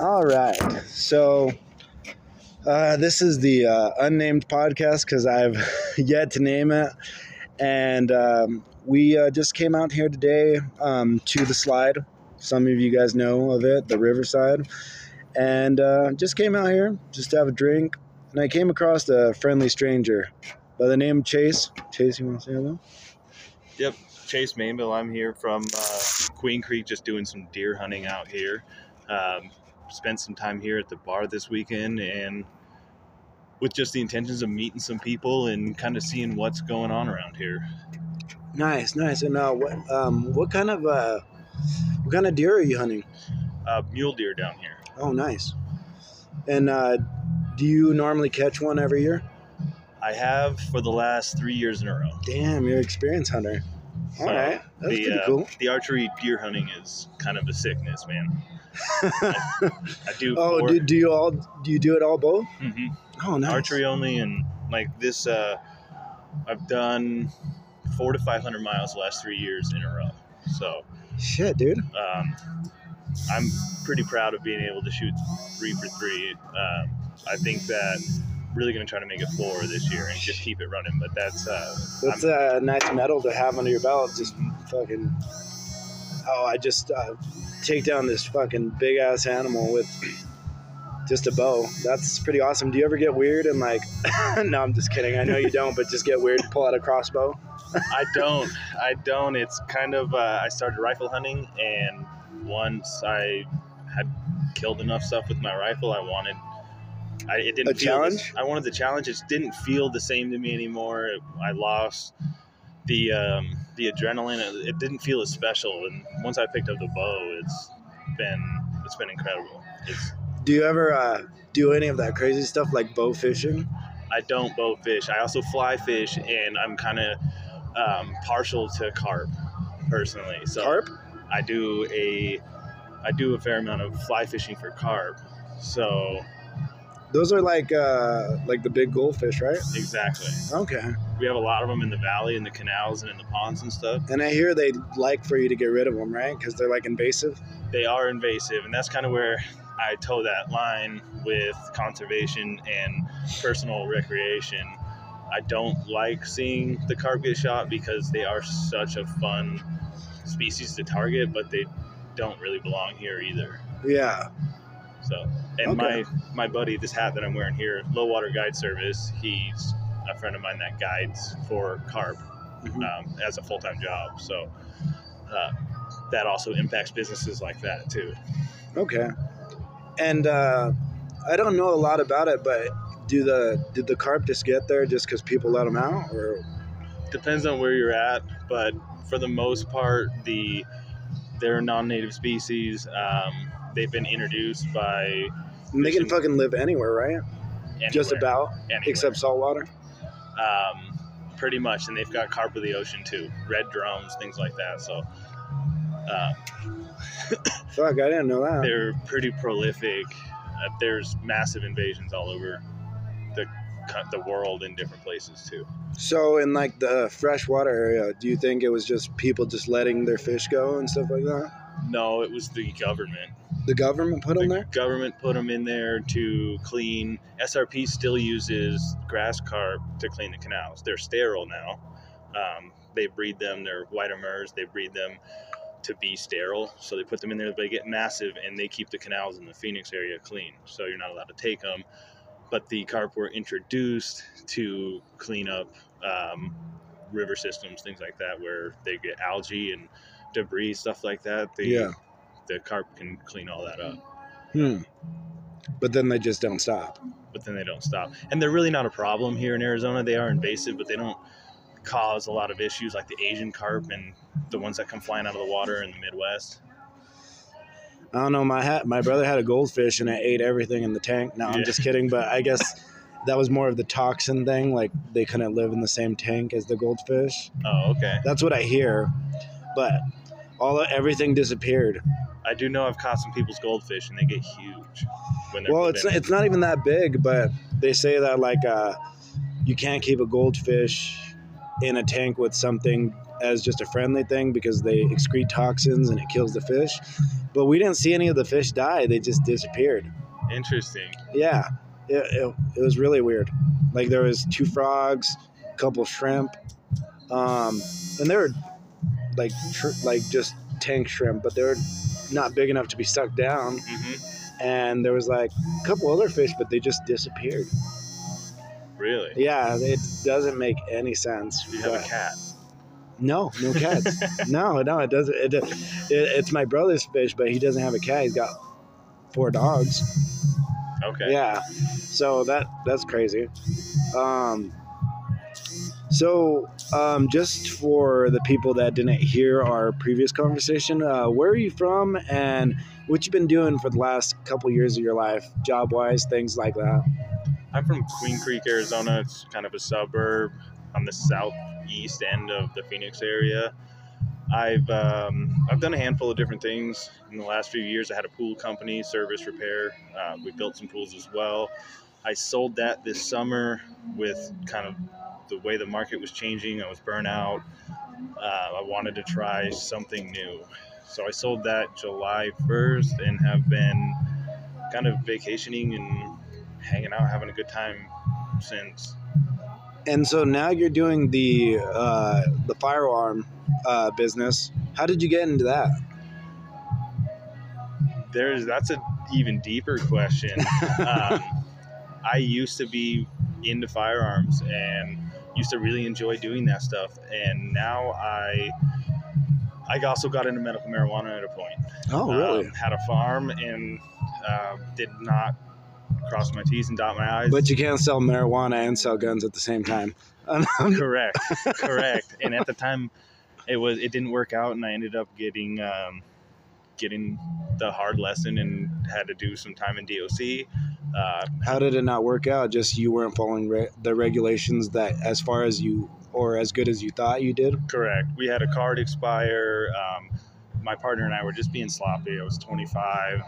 All right. So uh, this is the uh, unnamed podcast because I've yet to name it. And um, we uh, just came out here today um, to the slide. Some of you guys know of it, the Riverside. And uh, just came out here just to have a drink. And I came across a friendly stranger by the name of Chase. Chase, you want to say hello? Yep, Chase Mainville. I'm here from uh, Queen Creek, just doing some deer hunting out here. Um, spent some time here at the bar this weekend, and with just the intentions of meeting some people and kind of seeing what's going on around here. Nice, nice. And uh, what um, what kind of uh, what kind of deer are you hunting? Uh, mule deer down here. Oh, nice. And uh, do you normally catch one every year? I have for the last three years in a row. Damn, you're an experienced hunter. All right, that's the, pretty uh, cool. The archery deer hunting is kind of a sickness, man. I do. oh, do, do you all do you do it all both? Mhm. Oh, nice. archery only, and like this, uh, I've done four to five hundred miles the last three years in a row. So Shit, dude. um, I'm pretty proud of being able to shoot three for three. Um, I think that really going to try to make it four this year and just keep it running. But that's uh, That's a nice medal to have under your belt. Just fucking. Oh, I just uh, take down this fucking big ass animal with just a bow. That's pretty awesome. Do you ever get weird and like? no, I'm just kidding. I know you don't, but just get weird. And pull out a crossbow. I don't. I don't. It's kind of. Uh, I started rifle hunting, and once I had killed enough stuff with my rifle, I wanted. I, it didn't A feel the- challenge? I wanted the challenge. It didn't feel the same to me anymore. I lost the um, the adrenaline. It, it didn't feel as special. And once I picked up the bow, it's been it's been incredible. It's, Do you ever uh, do any of that crazy stuff like bow fishing? I don't bow fish. I also fly fish, and I'm kind of um, partial to carp personally. So Carp? I do a I do a fair amount of fly fishing for carp. So Those are like uh, like the big goldfish, right? exactly, Okay. we have a lot of them in the valley, in the canals, and in the ponds and stuff. And I hear they like for you to get rid of them, right? Because they're like invasive. They are invasive, and that's kind of where I toe that line with conservation and personal recreation. I don't like seeing the carp get shot because they are such a fun species to target, but they don't really belong here either. Yeah. So, and Okay. my my buddy, this hat that I'm wearing here, Low Water Guide Service, he's a friend of mine that guides for carp Mhm. um, as a full time job. So uh, that also impacts businesses like that too. Okay. And uh, I don't know a lot about it, but do the did the carp just get there just because people let them out, or Depends on where you're at, but for the most part, the they're non-native species. Um, they've been introduced by and they can fucking live anywhere, right? Just about, anywhere. except saltwater. um, pretty much, and they've got carp of the ocean too, red drums, things like that. So. Uh, Fuck, I didn't know that. they're pretty prolific. Uh, there's massive invasions all over the the world in different places too. So in like the freshwater area, do you think it was just people just letting their fish go and stuff like that? No, it was the government. The government put them there. government put them in there to clean. SRP still uses grass carp to clean the canals. They're sterile now. Um, they breed them. They're white amurs. They breed them to be sterile. So they put them in there. They get massive, and they keep the canals in the Phoenix area clean. So you're not allowed to take them. But the carp were introduced to clean up um, river systems, things like that, where they get algae and debris, stuff like that. The, Yeah. The carp can clean all that up. Hmm. But then they just don't stop. but then they don't stop. And they're really not a problem here in Arizona. They are invasive, but they don't cause a lot of issues like the Asian carp and the ones that come flying out of the water in the Midwest. I don't know. My hat, my brother had a goldfish and it ate everything in the tank. No, I'm Yeah. just kidding. But I guess that was more of the toxin thing. Like they couldn't live in the same tank as the goldfish. Oh, okay. That's what I hear. But all everything disappeared. I do know I've caught some people's goldfish and they get huge when they're Well, it's living. it's not even that big, but they say that like uh, you can't keep a goldfish in a tank with something as just a friendly thing because they excrete toxins and it kills the fish. But we didn't see any of the fish die; they just disappeared. Interesting. Yeah, it, it, it was really weird. Like there was two frogs, a couple shrimp, um, and they were like tr- like just tank shrimp, but they're not big enough to be sucked down. hmm And there was like a couple other fish, but they just disappeared. Really? Yeah, it doesn't make any sense. Do you have a cat? No, no cats. no, no, it doesn't. It, it, it's my brother's fish, but he doesn't have a cat. He's got four dogs. Okay. Yeah, so that that's crazy. Um, so um, just for the people that didn't hear our previous conversation, uh, where are you from, and what you've been doing for the last couple years of your life, job wise, things like that? I'm from Queen Creek, Arizona. It's kind of a suburb on the southeast end of the Phoenix area. I've um, I've done a handful of different things in the last few years. I had a pool company, service repair. Uh, we built some pools as well. I sold that this summer with kind of the way the market was changing. I was burnt out. Uh, I wanted to try something new, so I sold that July 1st and have been kind of vacationing and hanging out, having a good time since. And so now you're doing the uh, the firearm uh, business. How did you get into that? There's that's a even deeper question. um, I used to be into firearms and used to really enjoy doing that stuff, and now I I also got into medical marijuana at a point. Oh, really? Um, had a farm and uh, did not cross my T's and dot my I's. but you can't sell marijuana and sell guns at the same time. correct correct and at the time it was it didn't work out and i ended up getting um, getting the hard lesson and had to do some time in doc uh, How did it not work out? Just you weren't following re- the regulations that, as far as you or as good as you thought you did. correct we had a card expire um, my partner and i were just being sloppy i was 25 um,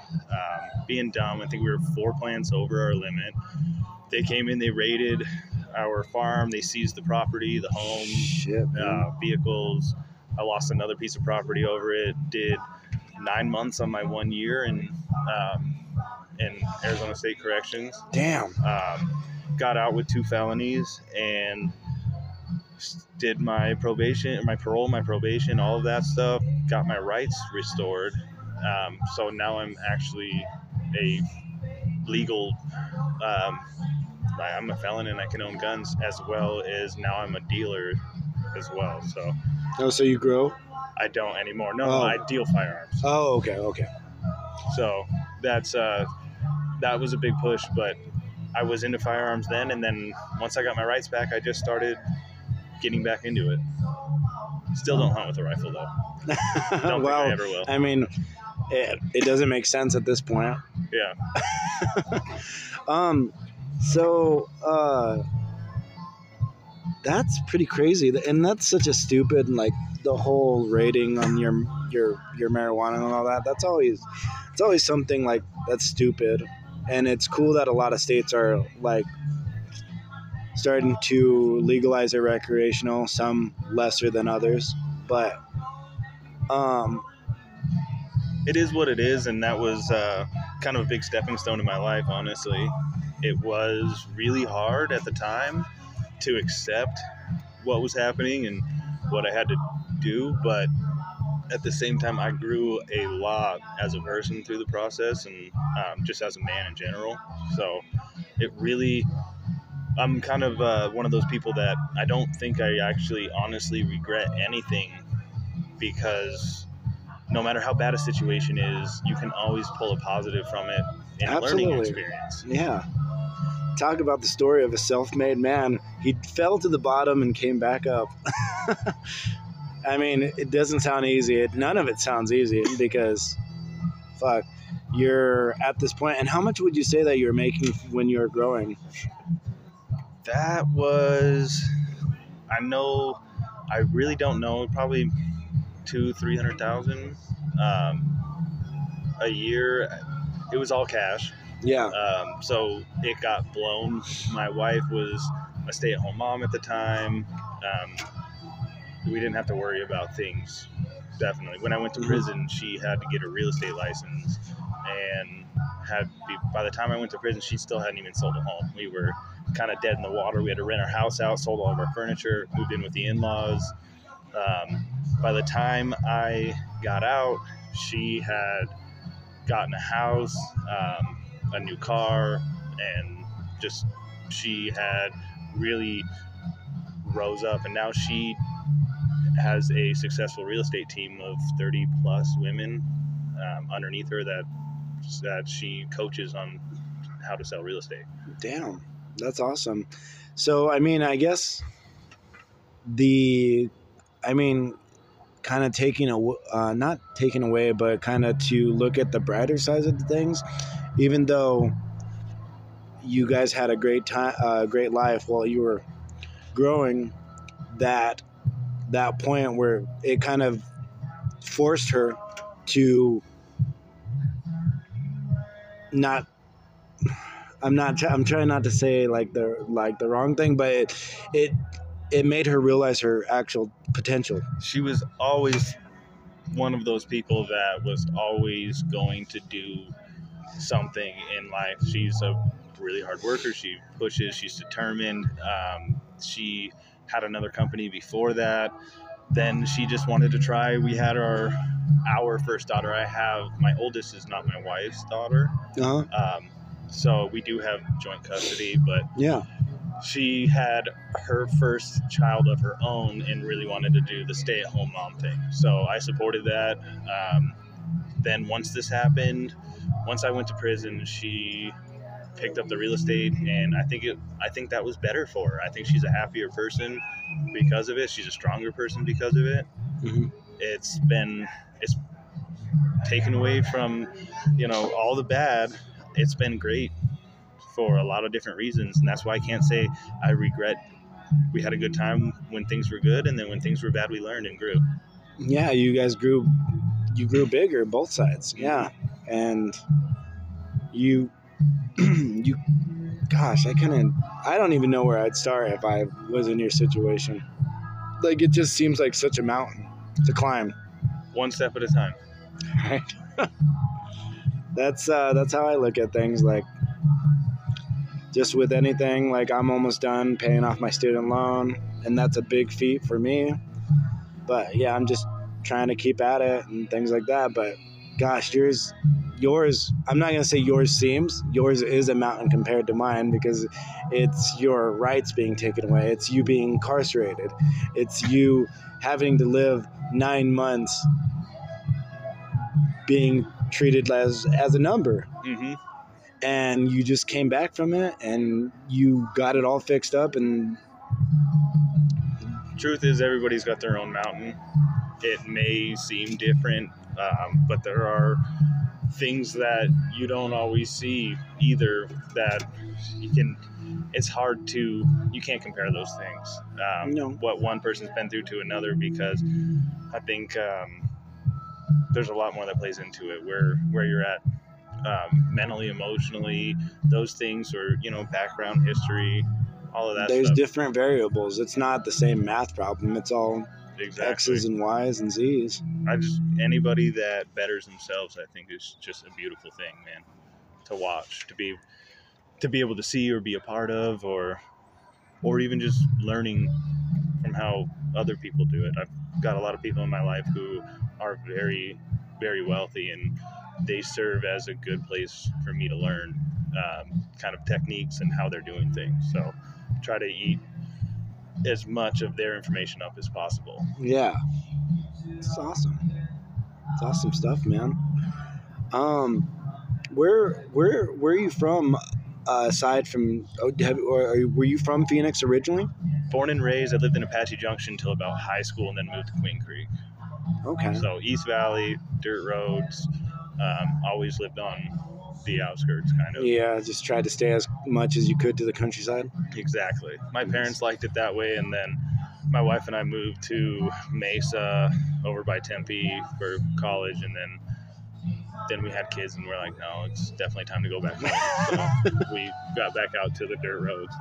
being dumb i think we were four plants over our limit they came in they raided our farm they seized the property the home Shit. uh, vehicles. I lost another piece of property over it. Did nine months on my one year and um, in Arizona State Corrections. Damn. Um, got out with two felonies and did my probation, my parole, my probation, all of that stuff. Got my rights restored. Um, so now I'm actually a legal. Um, I- I'm a felon and I can own guns as well as now I'm a dealer as well. So Oh, so you grow? I don't anymore. No, Oh. I deal firearms. Oh, okay, okay. So that's uh, that was a big push, but I was into firearms then, and then once I got my rights back, I just started getting back into it. Still don't hunt with a rifle though. Don't think I well, ever will. I mean, it, it doesn't make sense at this point. Yeah. Um, so uh, that's pretty crazy, and that's such a stupid like the whole rating on your your your marijuana and all that. That's always it's always something like that's stupid, and it's cool that a lot of states are like starting to legalize it recreational. Some lesser than others, but um, It is what it is, and that was uh, kind of a big stepping stone in my life. Honestly, it was really hard at the time to accept what was happening and what I had to do, but at the same time, I grew a lot as a person through the process and um, just as a man in general. So it really, I'm kind of uh, one of those people that I don't think I actually honestly regret anything because no matter how bad a situation is, you can always pull a positive from it in a learning experience. Yeah. Talk about the story of a self made man. He fell to the bottom and came back up. I mean, it doesn't sound easy. It, none of it sounds easy because, fuck, you're at this point. And how much would you say that you're making when you're growing? That was, I know, I really don't know, probably two, three hundred thousand um, a year. It was all cash. Yeah. Um, so it got blown. My wife was a stay at home mom at the time. Um, we didn't have to worry about things. Definitely. When I went to prison, she had to get a real estate license, and had be, by the time I went to prison, she still hadn't even sold a home. We were kind of dead in the water. We had to rent our house out, sold all of our furniture, moved in with the in-laws. Um, by the time I got out, she had gotten a house, um, a new car, and just she had really rose up, and now she has a successful real estate team of 30 plus women um, underneath her that that she coaches on how to sell real estate. Damn, that's awesome. So, I mean, I guess the, I mean, kind of taking a, uh, not taking away, but kind of to look at the brighter sides of things, even though you guys had a great time, uh, great life while you were growing, that that point where it kind of forced her to not I'm not I'm trying not to say like the like the wrong thing but it it it made her realize her actual potential. She was always one of those people that was always going to do something in life. She's a really hard worker. She pushes. She's determined. Um, she had another company before that. Then she just wanted to try. We had our our first daughter. I have my oldest is not my wife's daughter. Uh-huh. Um, so we do have joint custody, but Yeah. she had her first child of her own and really wanted to do the stay at home mom thing. So I supported that. Um, then once this happened, once I went to prison, she picked up the real estate and I think it I think that was better for her. I think she's a happier person because of it. She's a stronger person because of it. hmm It's been it's taken away from, you know, all the bad. It's been great for a lot of different reasons and that's why I can't say I regret we had a good time when things were good and then when things were bad we learned and grew. Yeah, you guys grew you grew bigger both sides. Yeah. And you you gosh, I kind of I don't even know where I'd start if I was in your situation. Like it just seems like such a mountain to climb. One step at a time. right? that's uh, that's how I look at things. Like, just with anything, like I'm almost done paying off my student loan, and that's a big feat for me. But yeah, I'm just trying to keep at it and things like that. But gosh, yours, yours, I'm not gonna say yours seems. Yours is a mountain compared to mine because it's your rights being taken away. It's you being incarcerated. It's you having to live nine months being treated as as a number Mm-hmm. and you just came back from it and you got it all fixed up and Truth is, everybody's got their own mountain. It may seem different, um, but there are things that you don't always see either that you can it's hard to you can't compare those things um, No. what one person's been through to another because i think um, there's a lot more that plays into it where where you're at um, mentally emotionally those things or you know background history all of that there's stuff. different variables. It's not the same math problem. It's all exactly x's and y's and z's I just anybody that betters themselves, I think is just a beautiful thing, man, to watch, to be to be able to see or be a part of, or or even just learning from how other people do it. I've got a lot of people in my life who are very very wealthy, and they serve as a good place for me to learn um, kind of techniques and how they're doing things. So try to eat as much of their information up as possible. yeah it's awesome it's awesome stuff man um where where where are you from uh, aside from oh, have, or are, were you from phoenix originally born and raised. I lived in Apache Junction until about high school, and then moved to Queen Creek. okay So East Valley, dirt roads. Um, always lived on the outskirts, kind of. yeah just tried to stay as much as you could to the countryside Exactly. My parents liked it that way, and then my wife and I moved to Mesa over by Tempe for college, and then then we had kids, and we're like, no, it's definitely time to go back home. so we got back out to the dirt roads.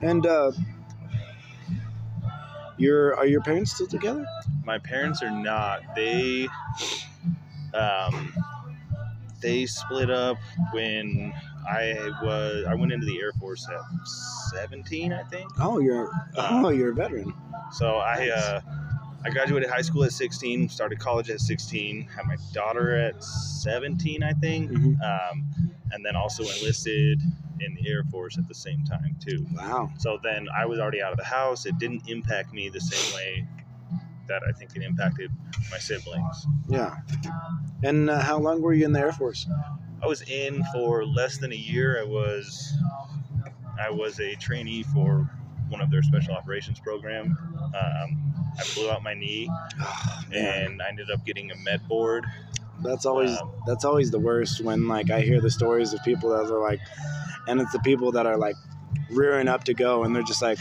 And uh, Your are your parents still together? My parents are not. They um, they split up when I was I went into the Air Force at 17, I think. Oh, you're oh you're a veteran. So I uh, I graduated high school at 16, started college at 16, had my daughter at 17, I think, Mhm. um, and then also enlisted in the Air Force at the same time too. Wow. So then I was already out of the house. It didn't impact me the same way that I think it impacted my siblings. Yeah. And uh, how long were you in the Air Force? I was in for less than a year. I was I was a trainee for one of their special operations program. Um, I blew out my knee Oh, and I ended up getting a med board. That's always Um, that's always the worst when like I hear the stories of people that are like, and it's the people that are like rearing up to go, and they're just like,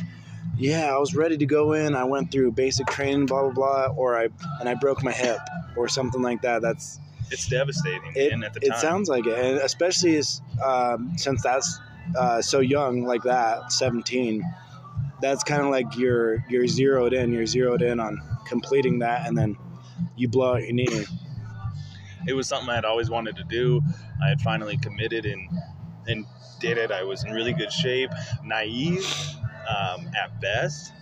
yeah, I was ready to go in. I went through basic training, blah blah blah, or I and I broke my hip or something like that. That's It's devastating. it. and at the It sounds like it, and especially as, um, since that's uh, so young, like that, seventeen. That's kind of like you're you're zeroed in. You're zeroed in on completing that, and then you blow out your knee. it was something I had always wanted to do. I had finally committed and and did it. I was in really good shape, naive um, at best.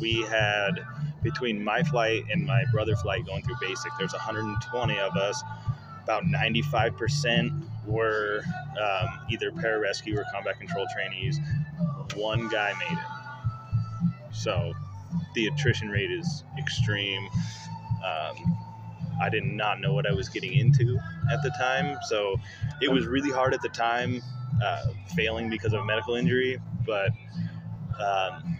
We had between my flight and my brother flight going through basic. There's 120 of us. About 95% were um, either pararescue or combat control trainees. One guy made it. So the attrition rate is extreme. Um, I did not know what I was getting into at the time. So it was really hard at the time, uh, failing because of a medical injury, but um,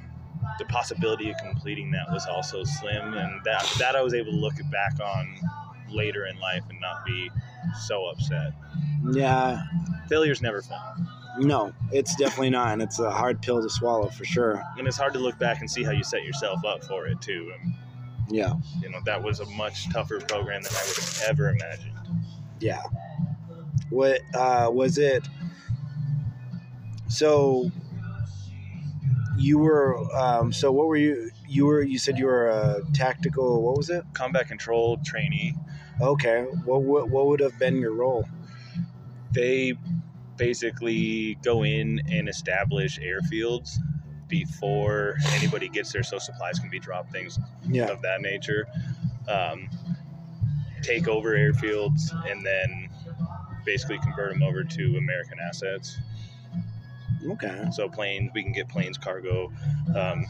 the possibility of completing that was also slim. And that, that I was able to look back on later in life and not be so upset. Yeah, Failure's never fun. No, it's definitely not, and it's a hard pill to swallow for sure. And it's hard to look back and see how you set yourself up for it, too. And, Yeah, you know, that was a much tougher program than I would have ever imagined. yeah. What uh, was it? So you were. Um, so what were you? You were. You said you were a tactical. What was it? Combat control trainee. Okay. What what, what would have been your role? they basically go in and establish airfields before anybody gets there so supplies can be dropped things Yeah. of that nature um, take over airfields and then basically convert them over to american assets Okay. so planes we can get planes cargo um,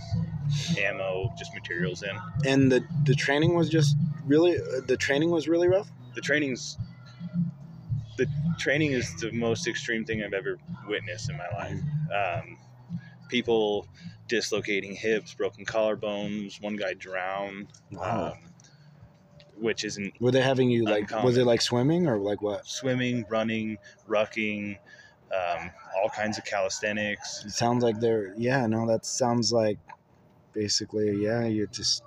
ammo just materials in And the the training was just really. The training was really rough. the training's the training is the most extreme thing I've ever witnessed in my life. Um, people dislocating hips, broken collarbones. One guy drowned, Wow. um, which isn't Were they having you like? Was it like swimming or like what? swimming, running, rucking, um, all kinds of calisthenics. It sounds like they're. Yeah. No, that sounds like basically. Yeah. You just.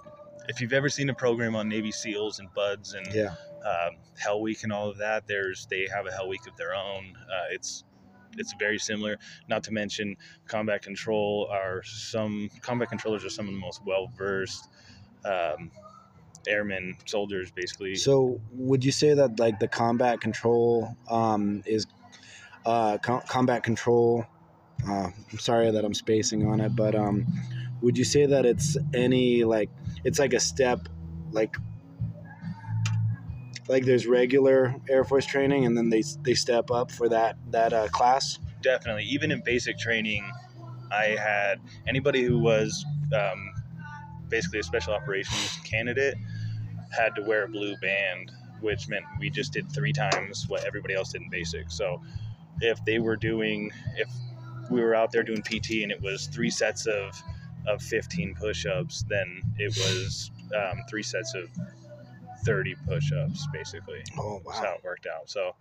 If you've ever seen a program on Navy SEALs and BUD/S and Yeah. um, Hell Week and all of that. There's they have a Hell Week of their own. Uh, it's it's very similar. Not to mention combat control are some combat controllers are some of the most well versed um, airmen soldiers basically. So would you say that like the combat control um, is uh, com- combat control? Uh, I'm sorry that I'm spacing on it, but um, would you say that it's any like it's like a step like like there's regular Air Force training and then they they step up for that that uh, class? definitely even in basic training i had anybody who was um, basically a special operations candidate had to wear a blue band which meant we just did three times what everybody else did in basic so if they were doing if we were out there doing pt and it was three sets of of 15 push-ups then it was um, three sets of 30 push-ups basically Oh that's how it worked out. So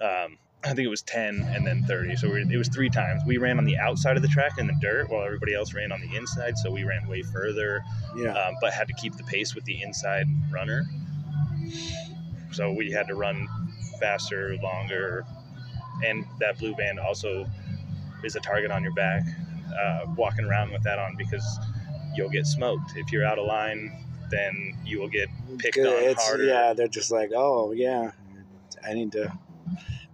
um, I think it was 10 and then 30. So we, it was three times. We ran on the outside of the track in the dirt while everybody else ran on the inside. So we ran way further, Yeah. um, but had to keep the pace with the inside runner. So we had to run faster, longer. And that blue band also is a target on your back, uh, walking around with that on because you'll get smoked. If you're out of line, then you will get picked Good, on it's- harder. Yeah, they're just like, oh yeah, I need to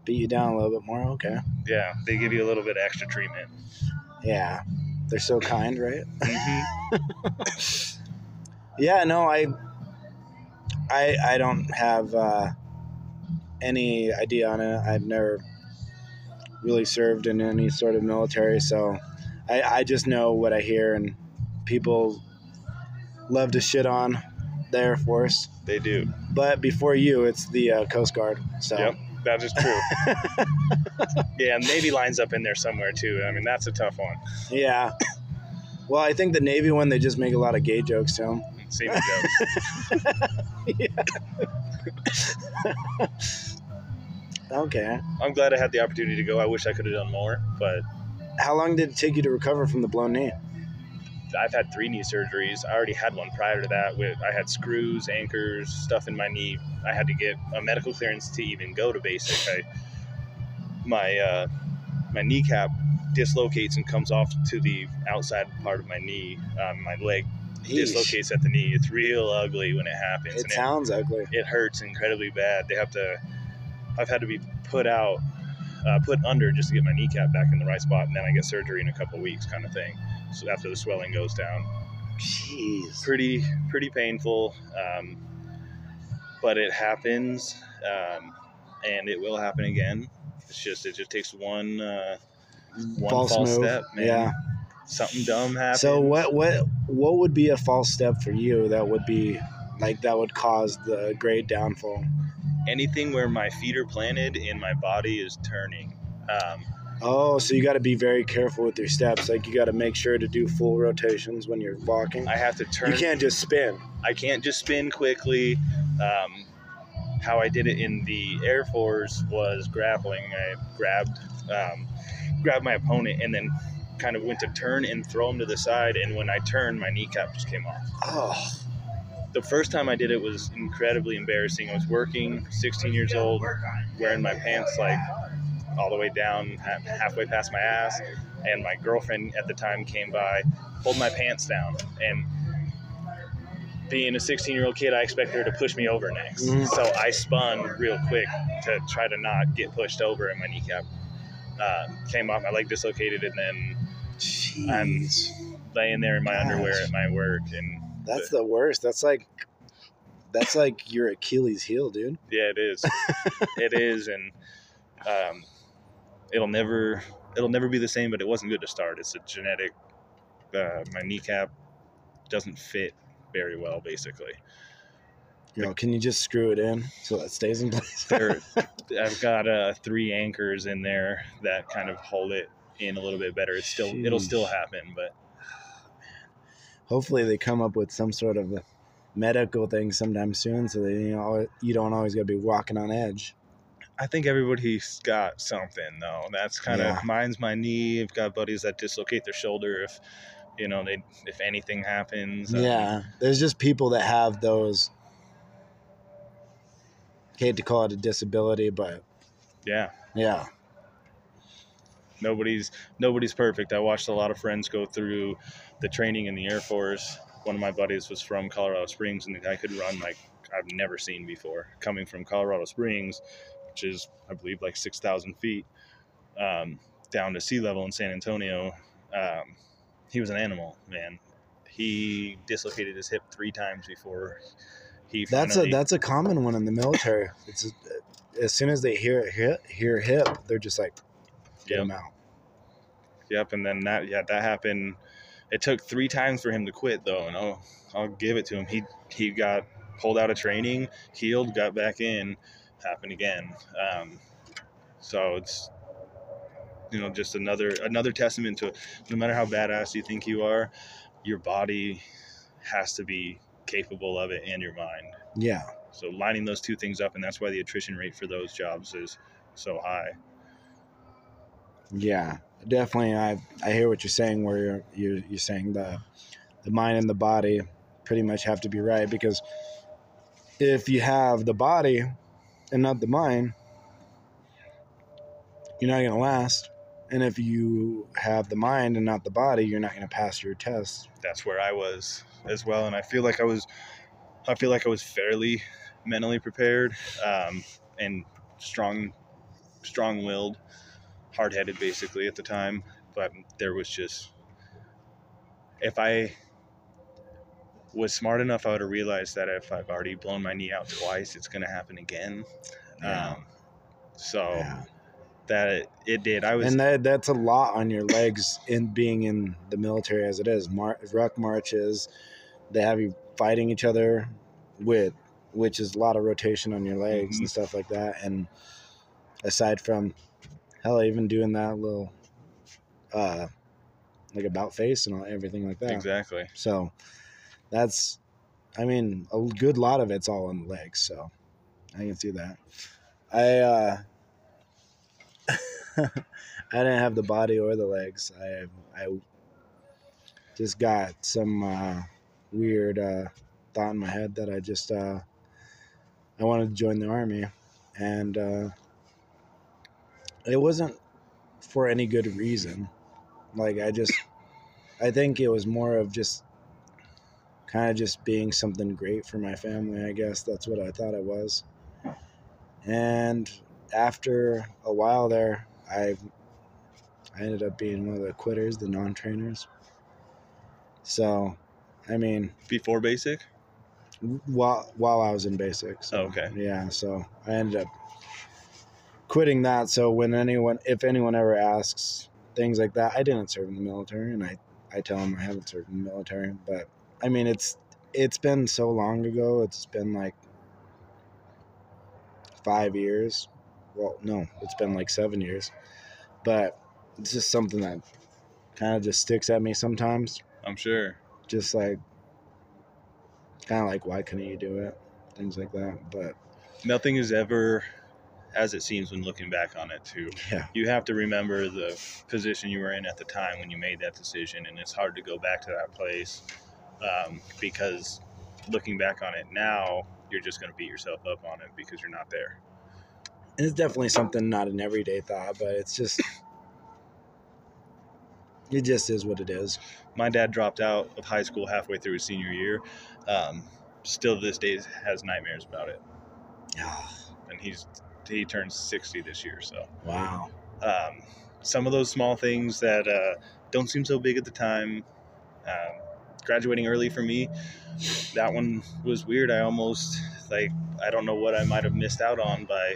beat you down a little bit more. Okay. Yeah, they give you a little bit of extra treatment. Yeah, they're so kind, right? Mhm. Yeah, no, I, I, I don't have uh, any idea on it. I've never really served in any sort of military, so I, I just know what I hear, and people love to shit on the Air Force. They do. But before you, it's the uh, Coast Guard. So Yep, that is true. yeah, Navy lines up in there somewhere too. I mean, that's a tough one. yeah. Well, I think the Navy one, they just make a lot of gay jokes to 'em. Same jokes. Okay. I'm glad I had the opportunity to go. I wish I could have done more, but How long did it take you to recover from the blown knee? I've had three knee surgeries. I already had one prior to that. With I had screws, anchors, stuff in my knee. I had to get a medical clearance to even go to basic. I, my uh, my kneecap dislocates and comes off to the outside part of my knee. Um, my leg Yeesh. dislocates at the knee. It's real ugly when it happens. It and sounds ugly. it, it hurts incredibly bad. They have to. I've had to be put out, uh, put under just to get my kneecap back in the right spot, and then I get surgery in a couple weeks, kind of thing. So after the swelling goes down, Jeez. pretty pretty painful, um, but it happens, um, and it will happen again. It's just it just takes one uh, one false, false step, man. Yeah. something dumb happens. So what what what would be a false step for you that would be like that would cause the great downfall? Anything where my feet are planted and my body is turning. Um, Oh, so you got to be very careful with your steps. Like you got to make sure to do full rotations when you're walking. I have to turn. You can't just spin. I can't just spin quickly. Um, how I did it in the Air Force was grappling. I grabbed um, grabbed my opponent and then kind of went to turn and throw him to the side. And when I turned, my kneecap just came off. Oh, The first time I did it was incredibly embarrassing. I was working, 16 years old, wearing my pants like all the way down, halfway past my ass. And my girlfriend at the time came by, pulled my pants down, and being a 16 year old kid, I expected her to push me over next. Mhm. So I spun real quick to try to not get pushed over, and my kneecap uh, came off. My leg dislocated, and then jeez. I'm laying there in my Gosh. underwear at my work. And That's the worst. That's like that's like your Achilles heel, dude. yeah, it is. it is, and um, it'll never it'll never be the same. But it wasn't good to start. It's a genetic. Uh, my kneecap doesn't fit very well, basically. You know, can you just screw it in so that stays in place? there I've got uh, three anchors in there that kind of hold it in a little bit better. It's still it'll still happen, but Hopefully, they come up with some sort of a medical thing sometime soon, so that you know you don't always got to be walking on edge. I think everybody's got something though. That's kind of Yeah. mine's my knee. I've got buddies that dislocate their shoulder if you know they if anything happens. Um, Yeah, there's just people that have those. Hate to call it a disability, but yeah. yeah, Nobody's nobody's perfect. I watched a lot of friends go through the training in the Air Force. One of my buddies was from Colorado Springs, and the guy could run like I've never seen before. Coming from Colorado Springs, which is I believe like six thousand feet, um, down to sea level in San Antonio. Um, he was an animal, man. He dislocated his hip three times before he. that's a that's a common one in the military. It's as soon as they hear hip, hear hip, they're just like get Yep. them out. Yep, and then that yeah that happened. It took three times for him to quit though, and I'll I'll give it to him. He he got pulled out of training, healed, got back in, happened again. Um, so it's you know just another another testament to no matter how badass you think you are, your body has to be capable of it and your mind. Yeah, So lining those two things up, and that's why the attrition rate for those jobs is so high. yeah, definitely. I I hear what you're saying. Where you're you're, you're saying the the mind and the body pretty much have to be right because if you have the body and not the mind, you're not gonna last. And if you have the mind and not the body, you're not going to pass your test. That's where I was as well, and I feel like I was, I feel like I was fairly mentally prepared, um, and strong, strong-willed, hard-headed, basically at the time. But there was just, if I was smart enough, I would have realized that if I've already blown my knee out twice, it's going to happen again. Yeah. Um, so Yeah. that it, it did. I was And that that's a lot on your legs in being in the military as it is. Mar- ruck marches, they have you fighting each other with, which is a lot of rotation on your legs Mhm. and stuff like that. And aside from, hell, even doing that little, uh, like about face and all, everything like that. exactly. So that's, I mean, a good lot of it's all in the legs. So I can see that. I, uh, I didn't have the body or the legs. I, I just got some uh, weird uh, thought in my head that I just, uh, I wanted to join the army. And uh, it wasn't for any good reason. Like, I just, I think it was more of just kind of just being something great for my family. I guess that's what I thought it was. And after a while there, I I ended up being one of the quitters, the non-trainers. So, I mean, Before basic. while while I was in basics. So, Oh, okay. Yeah, so I ended up quitting that. So when anyone, if anyone ever asks things like that, I didn't serve in the military, and I I tell them I haven't served in the military. But I mean, it's it's been so long ago. It's been like five years. Well, no, it's been like seven years. But it's just something that kind of just sticks at me sometimes. I'm sure. Just like kind of like, why couldn't you do it? Things like that. But Nothing is ever as it seems when looking back on it too. yeah, You have to remember the position you were in at the time when you made that decision, and it's hard to go back to that place um, because looking back on it now, you're just going to beat yourself up on it because you're not there. and it's definitely something not an everyday thought, but it's just it just is what it is. My dad dropped out of high school halfway through his senior year. Um, still to this day has nightmares about it, Yeah. and he's he turns 60 this year, so. wow. um, some of those small things that uh, don't seem so big at the time. Um, graduating early for me, that one was weird. I almost like I don't know what I might have missed out on by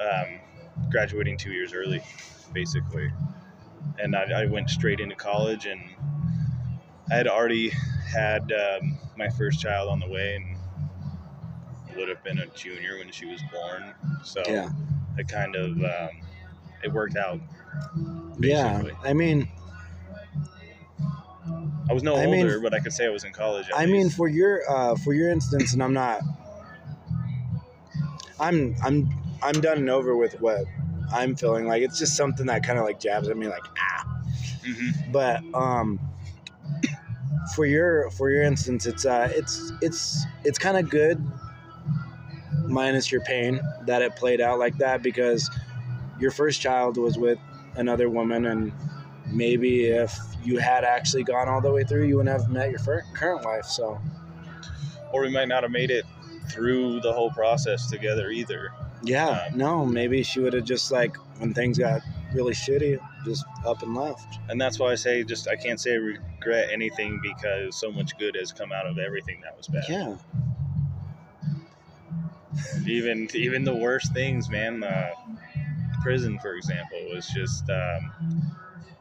um, graduating two years early, basically. And I, I went straight into college, and I had already had um, my first child on the way, and would have been a junior when she was born. So Yeah. it kind of um, it worked out. Yeah. I mean, I was no I mean- older, but I could say I was in college. I mean for your uh for your instance and I'm not I'm I'm I'm done and over with what I'm feeling like it's just something that kind of like jabs at me like ah Mhm. but um for your for your instance it's uh it's it's it's kind of good minus your pain that it played out like that because your first child was with another woman and maybe if you had actually gone all the way through you wouldn't have met your current wife so or we might not have made it through the whole process together either. yeah Um, no maybe she would have just like when things got really shitty just up and left And that's why I say just I can't say I regret anything because so much good has come out of everything that was bad. yeah Even even the worst things, man. Uh, prison, for example, was just um,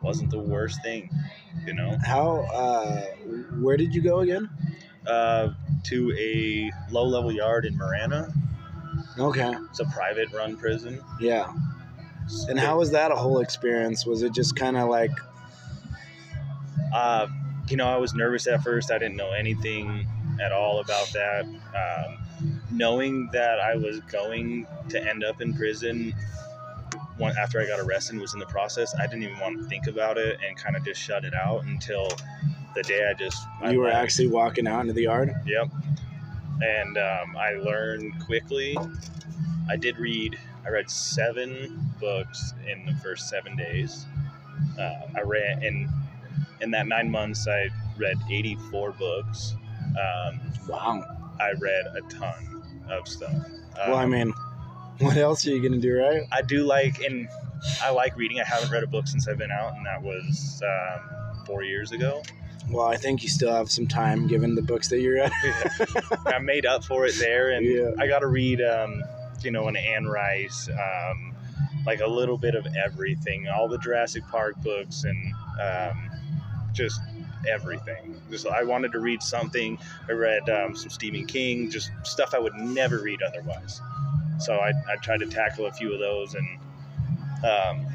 wasn't the worst thing. You know, how uh where did you go again uh, to a low level yard in Marana. okay It's a private run prison. yeah And how was that a whole experience? Was it just kind of like, Uh, you know, I was nervous at first. I didn't know anything at all about that. Um, knowing that I was going to end up in prison one, after I got arrested and was in the process, I didn't even want to think about it and kind of just shut it out until the day I just I you were actually walking out into the yard? Yep. And um, I learned quickly. I did read I read seven books in the first seven days. Uh, I read in in that nine months. I read 84 books. Um, Wow. I read a ton of stuff. well, I Um, mean, what else are you gonna do, right? I do like and I like reading. I haven't read a book since I've been out, and that was um, four years ago. Well, I think you still have some time given the books that you read. I made up for it there, and Yeah. I got to read, um, you know, an Anne Rice, um, like a little bit of everything, all the Jurassic Park books, and um, just everything. Just I wanted to read something. I read um, some Stephen King, just stuff I would never read otherwise. So I, I tried to tackle a few of those, and um,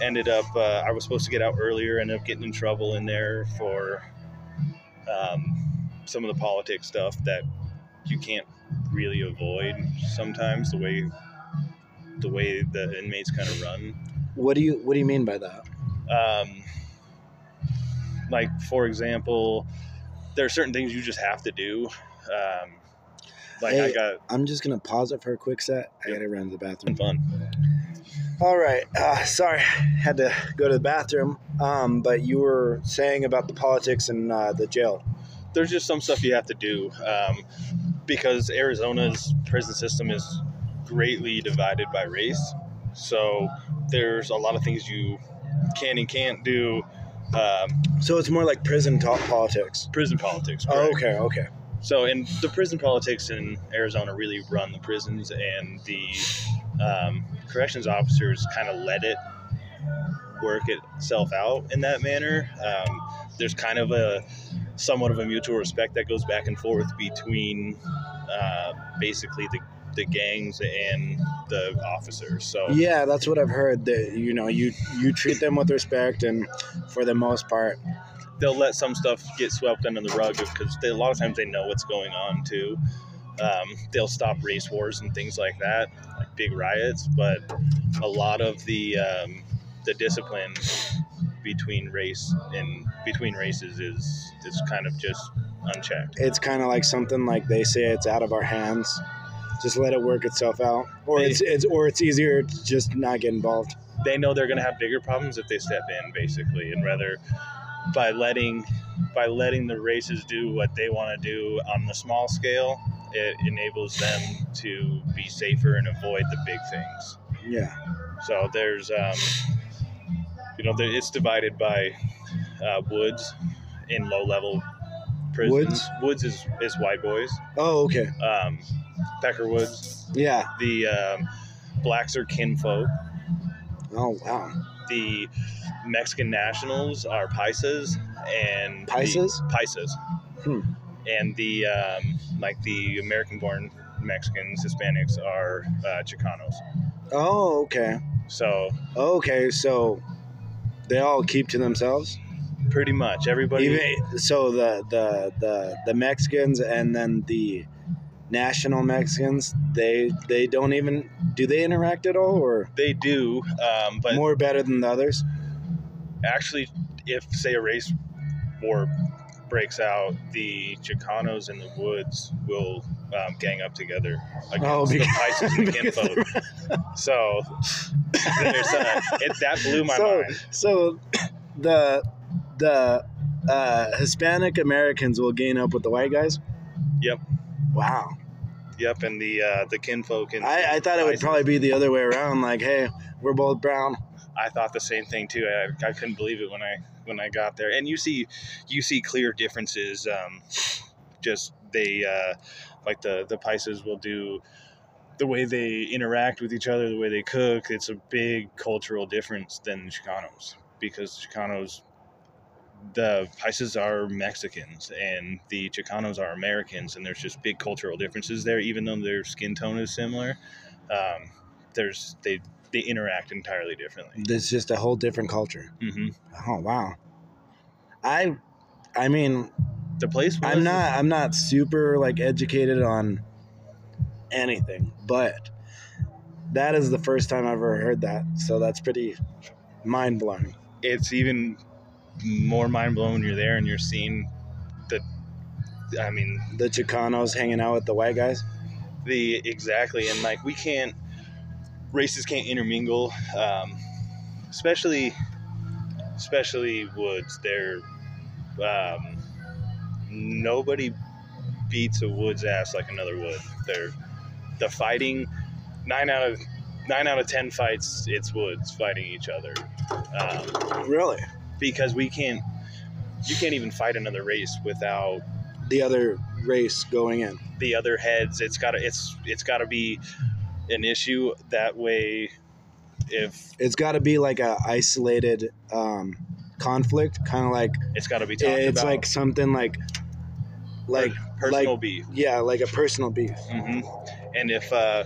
ended up. Uh, I was supposed to get out earlier, ended up getting in trouble in there for um, some of the politics stuff that you can't really avoid sometimes. The way the way the inmates kind of run. What do you What do you mean by that? Like for example, there are certain things you just have to do. Um, like I Hey. got I'm just gonna pause it for a quick set. I Yep. gotta run to the bathroom. fun. All right. Uh, sorry, had to go to the bathroom. Um, but you were saying about the politics and uh, the jail. there's just some stuff you have to do um, because Arizona's prison system is greatly divided by race. So there's a lot of things you can and can't do. Um, So it's more like prison talk politics. prison politics. Oh, correct. okay, okay. So, and the prison politics in Arizona really run the prisons, and the um, corrections officers kind of let it work itself out in that manner. Um, there's kind of a somewhat of a mutual respect that goes back and forth between uh, basically the, the gangs and the officers. So, Yeah, that's what I've heard. That you know, you you treat them with respect, and for the most part, they'll let some stuff get swept under the rug because a lot of times they know what's going on too. Um, they'll stop race wars and things like that, like big riots. But a lot of the um, the discipline between race and between races is is kind of just unchecked. it's kind of like something like they say it's out of our hands. Just let it work itself out, or They- it's it's or it's easier to just not get involved. They know they're going to have bigger problems if they step in, basically, and rather by letting by letting the races do what they want to do on the small scale, it enables them to be safer and avoid the big things. Yeah. So there's, um, you know, there, it's divided by uh, woods in low level prisons. Woods? Woods is, is white boys. Oh, okay. Um, Pecker Woods. Yeah. The um, blacks are kinfolk. Oh, wow. The Mexican nationals are paisas and Paisas? paisas. Hmm. And the um, like the American-born Mexicans, Hispanics are uh, Chicanos. Oh, okay. So Okay, so they all keep to themselves. pretty much everybody. Even so, the the the the Mexicans and then the national Mexicans, they they don't even do they interact at all, or They do, um, but more better than the others? actually, if say a race war breaks out, the Chicanos in the woods will um, gang up together against Oh, the because- paisas and the kinfolk. so there's uh, it, that blew my So- mind. So the the uh, Hispanic Americans will gain up with the white guys. Yep. Wow. Yep, and the uh, the kinfolk and I, I thought it would probably be the other way around. Like, hey, we're both brown. I thought the same thing too. I, I couldn't believe it when I when I got there. And you see you see clear differences. Um, just they uh, like the the paisas will do the way they interact with each other, the way they cook. It's a big cultural difference than the Chicanos because Chicanos. The paisas are Mexicans and the Chicanos are Americans, and there's just big cultural differences there. Even though their skin tone is similar, um, there's they they interact entirely differently. It's just a whole different culture. hmm Oh wow. I, I mean, The place I'm not I'm not super like educated on anything, but that is the first time I've ever heard that. So that's pretty mind blowing. It's even more mind blowing when you're there and you're seeing the. I mean, The Chicanos hanging out with the white guys. the exactly, and like we can't. races can't intermingle, um, especially especially woods. They're um, nobody beats a woods ass like another wood. They're the fighting nine out of nine out of ten fights it's woods fighting each other um, Really? Because we can't you can't even fight another race without The other race going in. the other heads. It's got to it's it's got to be an issue. That way if It's got to be like a isolated um, conflict, kind of like it's got to be talked it's about. like something like like personal like- beef. Yeah, like a personal beef. hmm and if uh,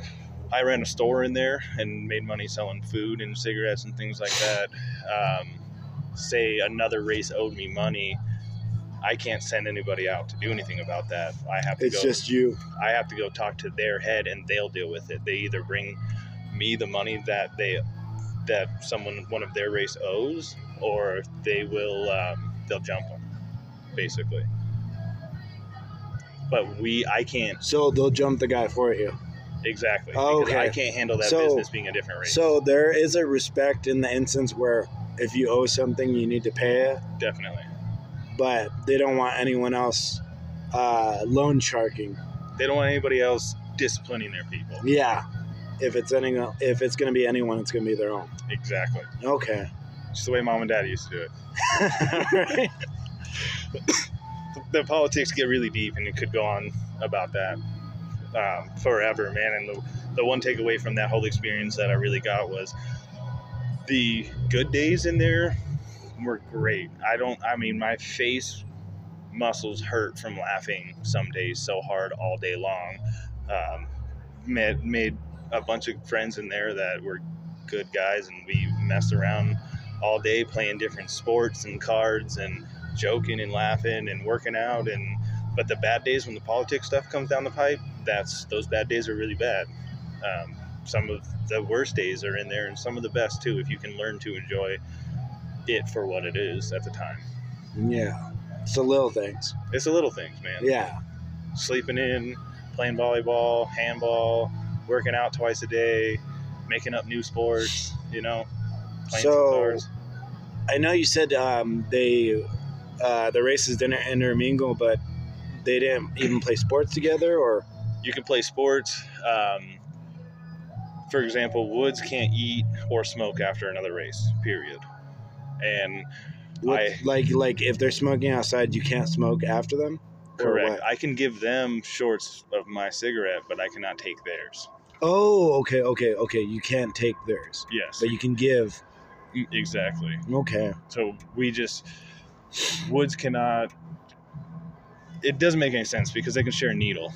I ran a store in there and made money selling food and cigarettes and things like that, um, say another race owed me money, I can't send anybody out to do anything about that. I have to It's go. just you. I have to go talk to their head, and they'll deal with it. They either bring me the money that they that someone one of their race owes, or they will um, they'll jump them, basically. But we, I can't So they'll jump the guy for you. exactly because I can't handle that So- business being a different race. So there is a respect in the instance where if you owe something, you need to pay it, Definitely, but they don't want anyone else uh, loan sharking. they don't want anybody else disciplining their people. Yeah. If it's any, if it's gonna be anyone, it's gonna be their own. Exactly, Okay. just the way mom and dad used to do it. The politics get really deep, and it could go on about that um, forever, man. And the, the one takeaway from that whole experience that I really got was the good days in there were great. I don't, I mean, my face muscles hurt from laughing some days so hard all day long. Um, met, made a bunch of friends in there that were good guys, and we messed around all day playing different sports and cards and joking and laughing and working out and but the bad days when the politics stuff comes down the pipe that's those bad days are really bad um, some of the worst days are in there and some of the best too if you can learn to enjoy it for what it is at the time yeah. It's the little things. it's the little things man Yeah. sleeping in playing volleyball handball working out twice a day making up new sports you know playing So cards. I know you said um, they uh, the races didn't intermingle, but they didn't even play sports together, or you can play sports. Um, for example, Woods can't eat or smoke after another race. Period. And what- I- like like if they're smoking outside, you can't smoke after them. Or correct. what? I can give them shorts of my cigarette, but I cannot take theirs. Oh, okay, okay, okay. You can't take theirs, Yes, but you can give. Mm, exactly. Okay. So we just Woods cannot. It doesn't make any sense because they can share a needle,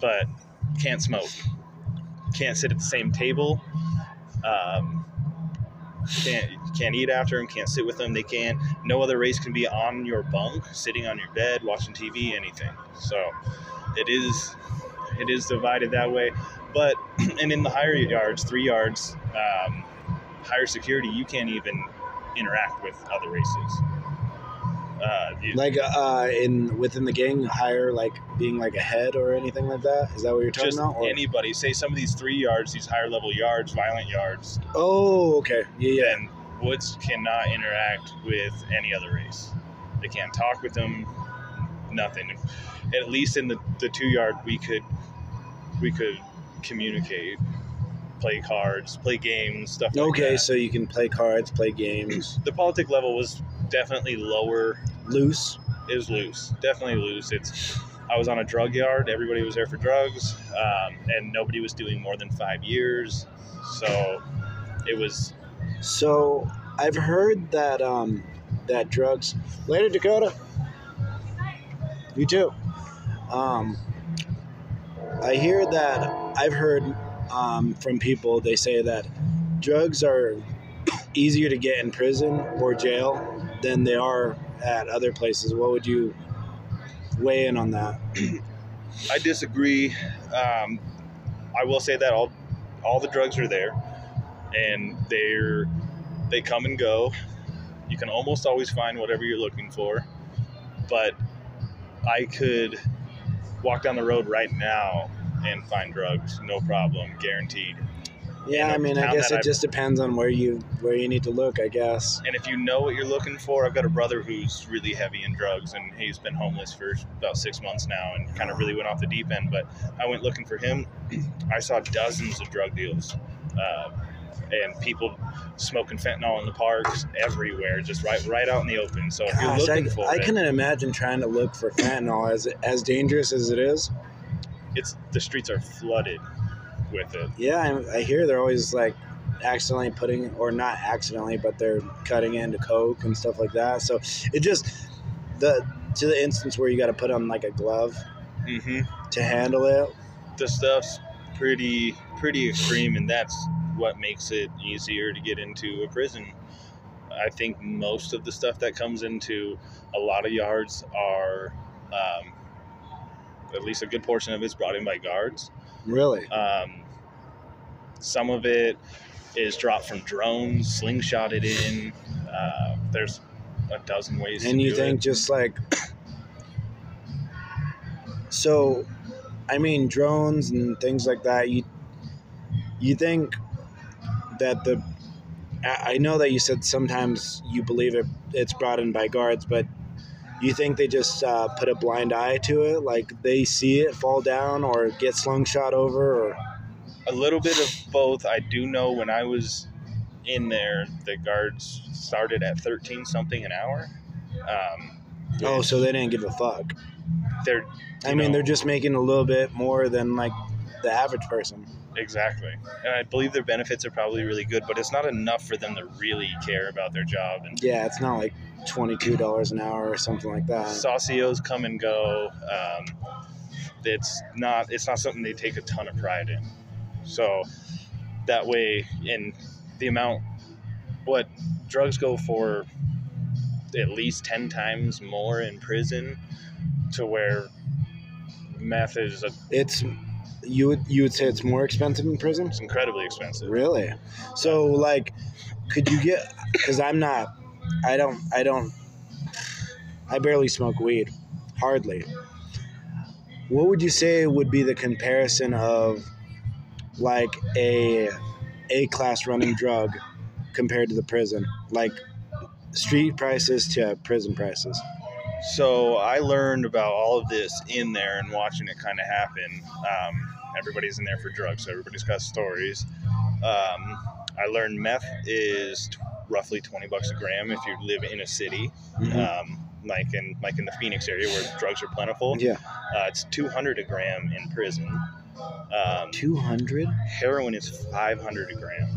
but can't smoke. Can't sit at the same table. Um, can't can't eat after them. Can't sit with them. They can't. No other race can be on your bunk, sitting on your bed, watching TV, anything. So it is it is divided that way. But and in the higher yards, three yards, um, higher security, you can't even interact with other races. Uh, you- Like uh, in within the gang, higher like being like a head or anything like that. Is that what you're talking about? Or- anybody, say some of these three yards, these higher level yards, violent yards, oh, okay. Yeah, yeah. then Woods cannot interact with any other race. They can't talk with them, nothing. At least in the, the two yard, we could we could communicate, play cards, play games, stuff like Okay, that. so you can play cards, play games, the politic level was definitely lower loose. was loose, definitely loose. It's I was on a drug yard. Everybody was there for drugs, um, and nobody was doing more than five years. So it was So I've heard that um, that drugs. Later, Dakota. You too. Um, I hear that I've heard um, from people. They say that drugs are easier to get in prison or jail than they are at other places. What would you weigh in on that? I disagree. Um, I will say that all all the drugs are there, and they're they come and go. You can almost always find whatever you're looking for, but I could walk down the road right now and find drugs, no problem, guaranteed. Yeah, I mean, I guess it I've- just depends on where you where you need to look. I guess. And if you know what you're looking for, I've got a brother who's really heavy in drugs, and he's been homeless for about six months now, and kind of really went off the deep end. But I went looking for him. I saw dozens of drug deals, uh, and people smoking fentanyl in the parks everywhere, just right right out in the open. So if you're Gosh, I, looking for I it, couldn't imagine trying to look for fentanyl as as dangerous as it is. it's the streets are flooded with it. Yeah, I, I hear they're always like accidentally putting, or not accidentally, but they're cutting into coke and stuff like that. So it just the to the instance where you got to put on like a glove hmm to handle it. The stuff's pretty pretty extreme, and that's what makes it easier to get into a prison. I think most of the stuff that comes into a lot of yards are, um, at least a good portion of it's brought in by guards. Really? Um, some of it is dropped from drones, slingshotted in. Uh, there's a dozen ways. And you think it. just like so I mean drones and things like that, you you think that the I know that you said sometimes you believe it it's brought in by guards, but you think they just uh, put a blind eye to it, like they see it fall down or get slungshot over, or a little bit of both. I do know when I was in there, the guards started at thirteen something an hour. Um, oh, so they didn't give a fuck. they're I mean, know- they're just making a little bit more than like the average person. exactly, and I believe their benefits are probably really good, but it's not enough for them to really care about their job. And Yeah, it's not like twenty two dollars an hour or something like that. saucios come and go. Um, it's not it's not something they take a ton of pride in. So that way, in the amount, what drugs go for at least ten times more in prison, to where meth is a, It's you would you would say it's more expensive in prison? it's incredibly expensive. Really? So like, could you get? Because I'm not. I don't. I don't. I barely smoke weed, hardly. What would you say would be the comparison of like a A class running drug compared to the prison? Like street prices to prison prices. So I learned about all of this in there and watching it kind of happen. Um, everybody's in there for drugs, so everybody's got stories. Um, I learned meth is t- roughly twenty bucks a gram if you live in a city, um, like in like in the Phoenix area where drugs are plentiful. Yeah, Uh, it's two hundred a gram in prison. Um, two hundred. heroin is five hundred a gram,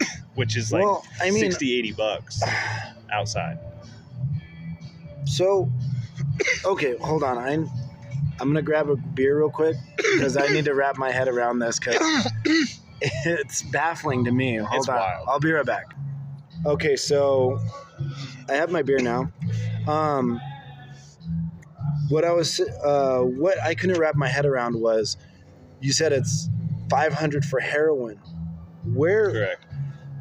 which is like well, I mean, 60, 80 bucks outside. So, okay, hold on. I'm I'm gonna grab a beer real quick because I need to wrap my head around this because it's baffling to me. Hold It's on, wild. I'll be right back. Okay, so I have my beer now. Um, what I was, uh, what I couldn't wrap my head around was, you said it's 500 for heroin. Where, Correct.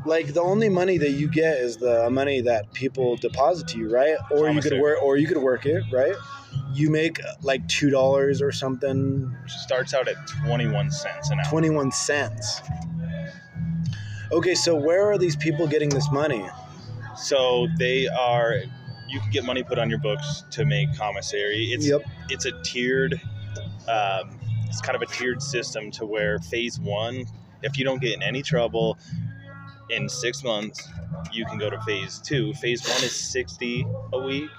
like the only money that you get is the money that people deposit to you, right? Or you could work, or you could work it, right? You make like two dollars or something, Starts out at twenty one cents an hour. twenty one cents. Okay, so where are these people getting this money? So they are. You can get money put on your books to make commissary. It's yep. it's a tiered. Um, it's kind of a tiered system to where phase one, if you don't get in any trouble in six months, you can go to phase two. Phase one is sixty a week.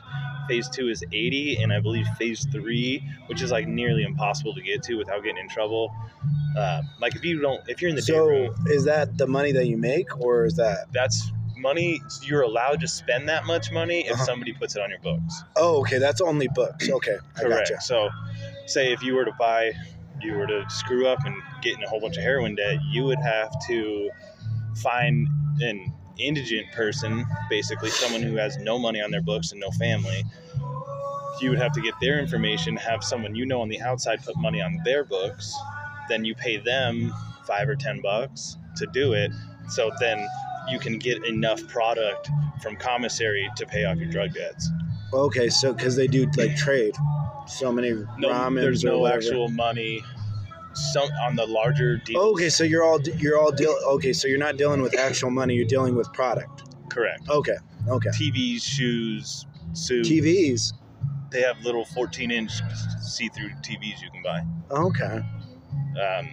Phase two is eighty, and I believe phase three, which is like nearly impossible to get to without getting in trouble. Uh, like if you don't, if you're in the day room, is that the money that you make, or is that? that's money you're allowed to spend that much money if Uh-huh. somebody puts it on your books Oh, okay, that's only books. Okay, I correct gotcha. so say if you were to buy you were to screw up and get in a whole bunch of heroin debt you would have to find an indigent person basically someone who has no money on their books and no family you would have to get their information have someone you know on the outside put money on their books then you pay them five or ten bucks to do it so then you can get enough product from commissary to pay off your drug debts Okay, so because they do like trade, so many no ramens there's no whatever. actual money some on the larger deals. Okay, so you're all you're all deal. Okay, so you're not dealing with actual money. You're dealing with product. Correct. Okay. Okay. TVs, shoes, suits. TVs. They have little 14 inch see through TVs you can buy. Okay. Um,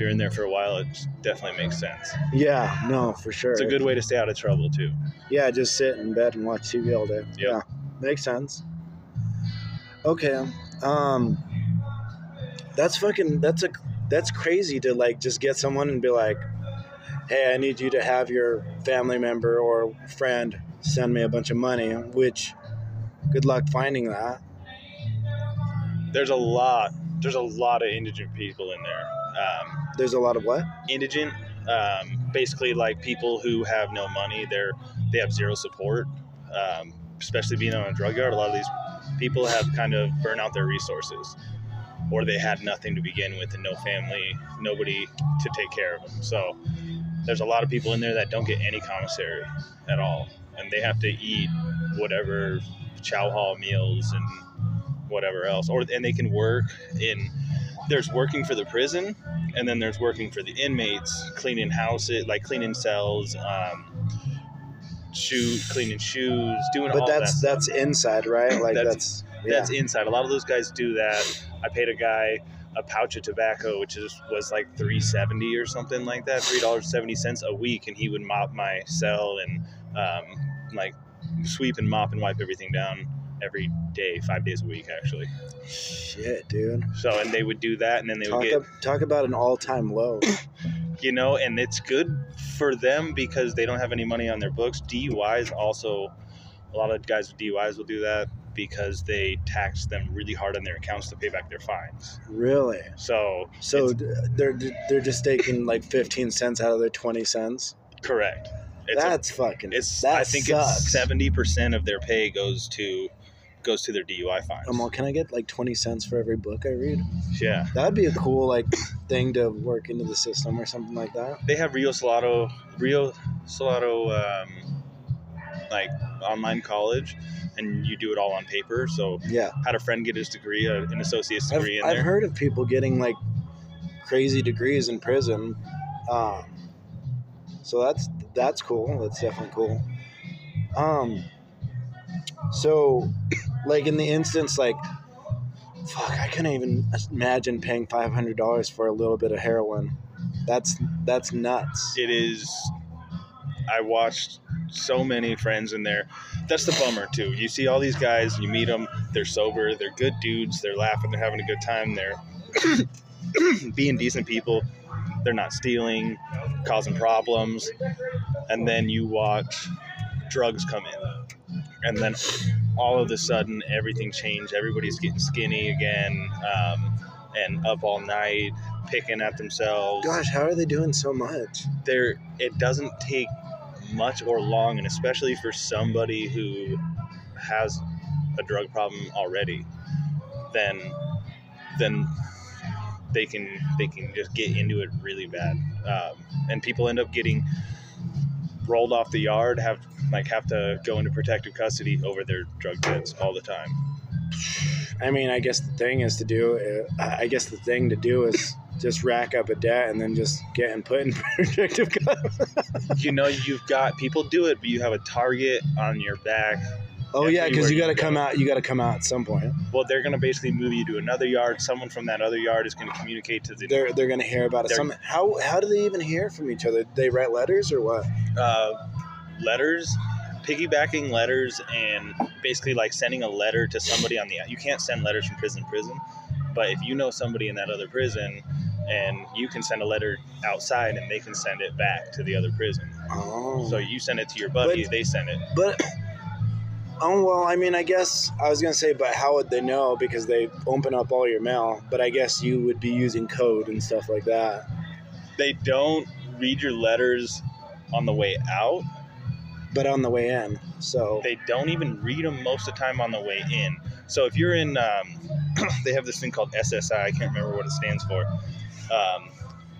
you're in there for a while, it definitely makes sense. Yeah. No, for sure. It's a good way to stay out of trouble too. Yeah, just sit in bed and watch TV all day. Yeah, makes sense. Okay. Um that's fucking that's a that's crazy to like just get someone and be like, "Hey, I need you to have your family member or friend send me a bunch of money," which good luck finding that. There's a lot. There's a lot of indigent people in there. Um, There's a lot of what? indigent, um, basically like people who have no money. They're they have zero support. Um, especially being on a drug yard, a lot of these people have kind of burnt out their resources, or they had nothing to begin with and no family, nobody to take care of them. So there's a lot of people in there that don't get any commissary at all, and they have to eat whatever chow hall meals and whatever else, or and they can work in. There's working for the prison, and then there's working for the inmates, cleaning houses, like cleaning cells, um, shoe cleaning shoes, doing But all that's that. that's inside, right? Like That's- that's, yeah. That's inside. A lot of those guys do that. I paid a guy a pouch of tobacco, which is was like three seventy or something like that, three dollars seventy cents a week, and he would mop my cell and um, like sweep and mop and wipe everything down every day, five days a week actually. Shit, dude. So and they would do that, and then they would Talk, get ab- talk about an all-time low. you know, and it's good for them because they don't have any money on their books. DUIs also, a lot of guys with DUIs will do that because they tax them really hard on their accounts to pay back their fines. really? So, So they're they're just taking like 15 cents out of their 20 cents. correct. It's a- That's fucking. it's that I think sucks. it's seventy percent of their pay goes to goes to their DUI fines. I'm all, can I get like 20 cents for every book I read? yeah, That'd be a cool like thing to work into the system or something like that. they have Rio Salado, Rio Salado, um, like online college, and you do it all on paper. So Yeah, had a friend get his degree, uh, an associate's I've, degree in I've there. heard of people getting like crazy degrees in prison. Um, so that's that's cool. That's definitely cool. Um, so like in the instance like fuck i couldn't even imagine paying $500 for a little bit of heroin. That's that's nuts. It is i watched so many friends in there. That's the bummer too. You see all these guys you meet them they're sober they're good dudes they're laughing they're having a good time they're being decent people they're not stealing causing problems and then you watch drugs come in and then all of a sudden everything changed. Everybody's getting skinny again um, and up all night picking at themselves. Gosh how are they doing so much? There it doesn't take much or long and especially for somebody who has a drug problem already then then they can they can just get into it really bad. Um, and people end up getting rolled off the yard have like have to go into protective custody over their drug debts all the time. I mean i guess the thing is to do i guess the thing to do is just rack up a debt and then just get and put in protective custody. you know you've got people do it but you have a target on your back. Oh yeah because you got to come out you got to come out at some point. Well they're going to basically move you to another yard. Someone from that other yard is going to communicate to the they're they're gonna hear about it. Some how how do they even hear from each other? They write letters or what? Uh, letters, piggybacking letters, and basically like sending a letter to somebody on the. You can't send letters from prison to prison, but if you know somebody in that other prison, and you can send a letter outside, and they can send it back to the other prison. oh So you send it to your buddy, But- they send it. But oh well, I mean, I guess I was gonna say, but how would they know because they open up all your mail? But I guess you would be using code and stuff like that. They don't read your letters on the way out. But on the way in, so They don't even read them most of the time on the way in. So if you're in, um, they have this thing called SSI. I can't remember what it stands for, um,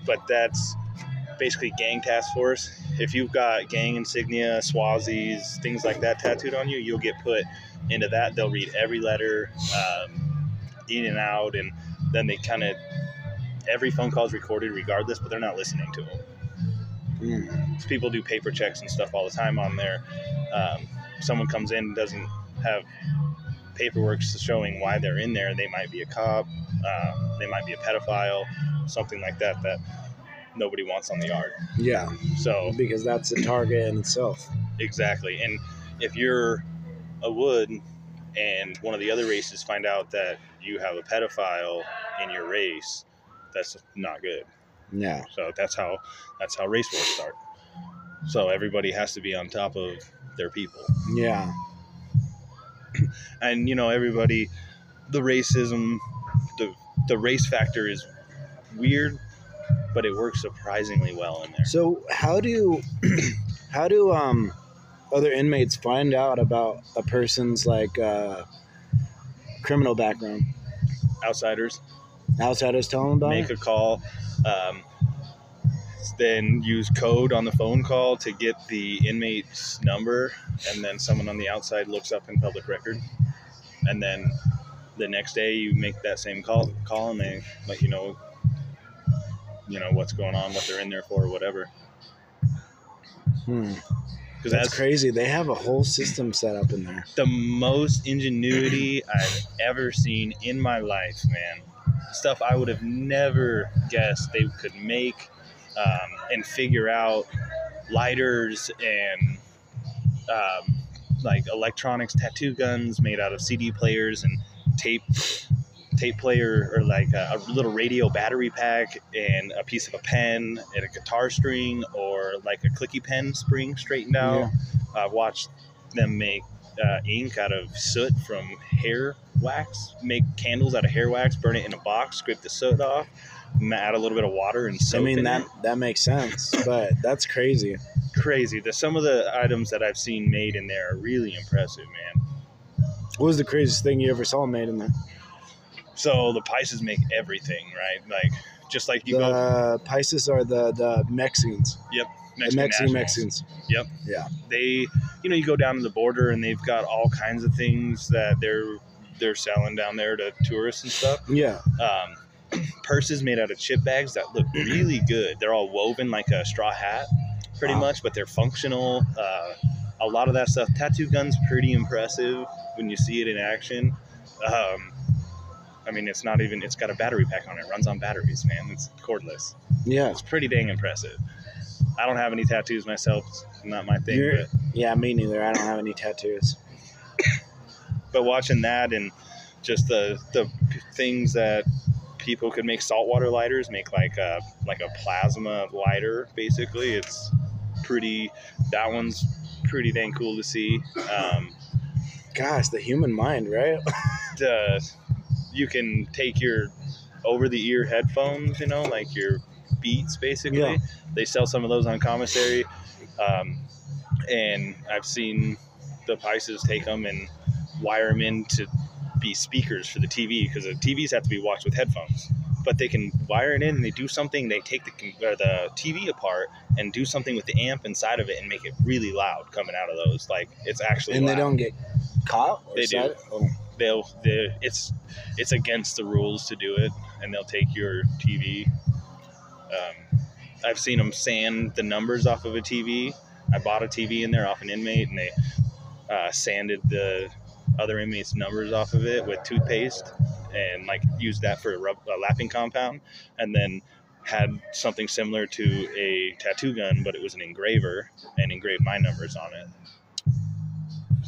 but that's basically gang task force. If you've got gang insignia, Swazis, things like that tattooed on you, you'll get put into that. They'll read every letter, um, in and out, and then they kind of every phone call is recorded regardless, but they're not listening to them. Mm. People do paper checks and stuff all the time on there. Um, someone comes in and doesn't have paperwork showing why they're in there. They might be a cop, um, they might be a pedophile, something like that that nobody wants on the yard. Yeah, So because that's a target in itself. exactly, and if you're a wood and one of the other races find out that you have a pedophile in your race, that's not good. Yeah. So that's how that's how race wars start. So everybody has to be on top of their people. Yeah. and you know everybody the racism the the race factor is weird but it works surprisingly well in there So how do how do um other inmates find out about a person's like uh, criminal background? outsiders Outsiders tell them about make it. a call um, then use code on the phone call to get the inmate's number and then someone on the outside looks up in public record and then the next day you make that same call call and they let you know you know what's going on what they're in there for whatever Hmm. because That's that's crazy. They have a whole system set up in there. the most ingenuity I've ever seen in my life, man. Stuff I would have never guessed they could make um, and figure out lighters and um, like electronics tattoo guns made out of CD players and tape tape player or like a, a little radio battery pack and a piece of a pen and a guitar string or like a clicky pen spring straightened out. I've watched them make uh, ink out of soot from hair wax, make candles out of hair wax, burn it in a box, scrape the soot off, add a little bit of water and I mean in that it. that makes sense, but that's crazy. crazy. The some of the items that I've seen made in there are really impressive, man. What was the craziest thing you ever saw made in there? So the paisas make everything, right? Like just like you the go paisas are the the Mexicans, the Mexican Mexican nationals. Yeah. they you know you go down to the border and they've got all kinds of things that they're they're selling down there to tourists and stuff. Yeah, um, purses made out of chip bags that look really good. They're all woven like a straw hat pretty Wow. much but they're functional. Uh, a lot of that stuff tattoo guns pretty impressive when you see it in action. Um, i mean it's not even it's got a battery pack on it, it runs on batteries man. It's cordless. Yeah, it's pretty dang impressive i don't have any tattoos myself it's not my thing You're- but yeah. Me neither. I don't have any tattoos. but watching that and just the the things that people could make saltwater lighters make like a like a plasma lighter basically it's pretty that one's pretty dang cool to see um, Gosh, the human mind, right? the, you can take your over the ear headphones you know like your beats basically Yeah. they sell some of those on commissary um, and i've seen the paisas take them and wire them in to be speakers for the tv because the tvs have to be watched with headphones but they can wire it in and they do something they take the, or the tv apart and do something with the amp inside of it and make it really loud coming out of those like it's actually and they don't get caught. or They do. side- Oh, they'll they it's it's against the rules to do it and they'll take your tv um, i've seen them sand the numbers off of a tv i bought a tv in there off an inmate and they uh, sanded the other inmates numbers off of it with toothpaste and like used that for a, rub, a lapping compound and then had something similar to a tattoo gun but it was an engraver and engraved my numbers on it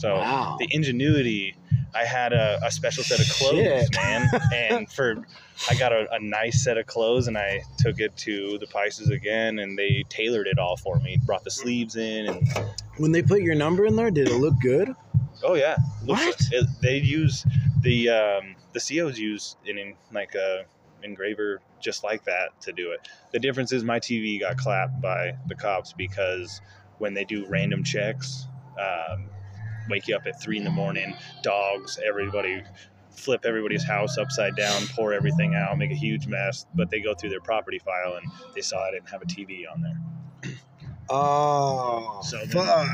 so wow. the ingenuity. I had a, a special set of clothes, Shit. man, and for I got a, a nice set of clothes, and I took it to the paisas again, and they tailored it all for me. Brought the sleeves in, and When they put your number in there, did it look good? oh yeah, Looks- What? it- they use the um, the COs use an in, like a engraver just like that to do it. The difference is my TV got clapped by the cops because when they do random checks, um, wake you up at three in the morning, dogs, everybody flip everybody's house upside down, pour everything out, make a huge mess. But they go through their property file and they saw I didn't have a TV on there. Oh, So then- fuck.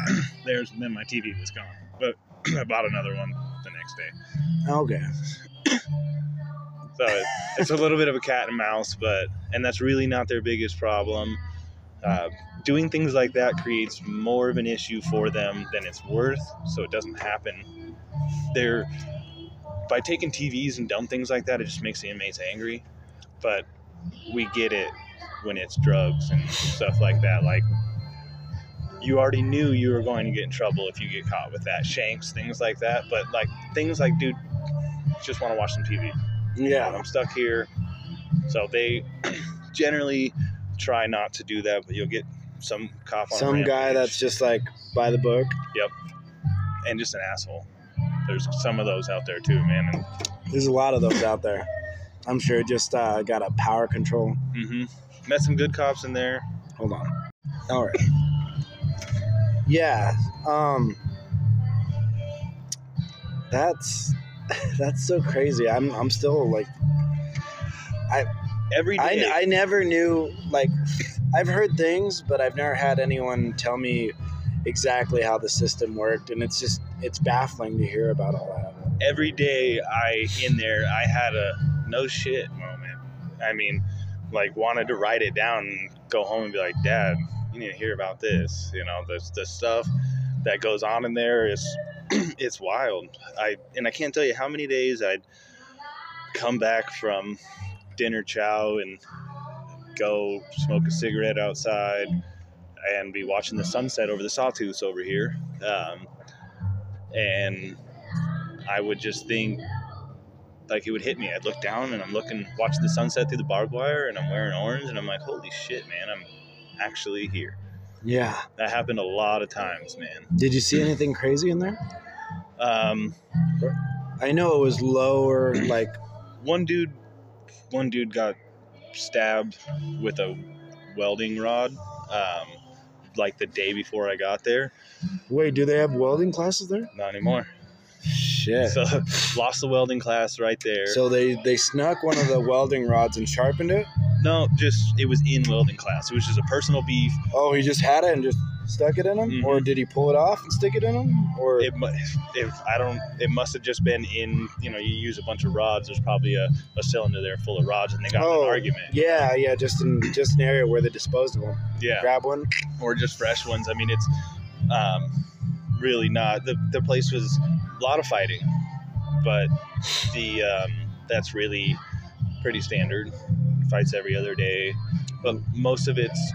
There's then my TV was gone. But I bought another one the next day. Okay. So it, it's a little bit of a cat and mouse, but and that's really not their biggest problem. Uh, doing things like that creates more of an issue for them than it's worth, so it doesn't happen. They're by taking TVs and dumb things like that, it just makes the inmates angry. But we get it when it's drugs and stuff like that. Like you already knew you were going to get in trouble if you get caught with that shanks, things like that. But like things like, dude, just want to watch some TV. Yeah. I'm stuck here. So they generally try not to do that, but you'll get some cop on Some guy that's just like by the book. Yep, and just an asshole. There's some of those out there too, man. And, There's a lot of those out there. I'm sure just uh, got a power control. Mm-hmm. Met some good cops in there. Hold on. All right. Yeah. Um. That's that's so crazy. I'm I'm still like Every I, day, I never knew like I've heard things, but I've never had anyone tell me exactly how the system worked, and it's just it's baffling to hear about all that. every day I in there, I had a no shit moment. I mean, like wanted to write it down and go home and be like, Dad, you need to hear about this. You know, the the stuff that goes on in there is it's wild. I and I can't tell you how many days I'd come back from dinner chow and go smoke a cigarette outside and be watching the sunset over the sawtooths over here. Um, and I would just think like it would hit me. I'd look down and I'm looking, watching the sunset through the barbed wire, and I'm wearing orange, and I'm like, holy shit, man, I'm actually here. Yeah. That happened a lot of times, man. Did you see anything crazy in there? Um, I know it was lower, like one dude, one dude got stabbed with a welding rod, um, like the day before I got there. wait, do they have welding classes there? Not anymore. Shit. So lost the welding class right there. So they they snuck one of the welding rods and sharpened it. no, just it was in welding class. It was just a personal beef. Oh, he just had it and just stuck it in him, Mhm. or did he pull it off and stick it in him? Or it if I don't it must have just been in you know you use a bunch of rods there's probably a, a cylinder there full of rods and they got Oh, an argument yeah, yeah, just in just an area where they disposed of them. yeah Grab one. or just fresh ones I mean it's um, really not the, the place was a lot of fighting but the um, that's really pretty standard fights every other day but most of it's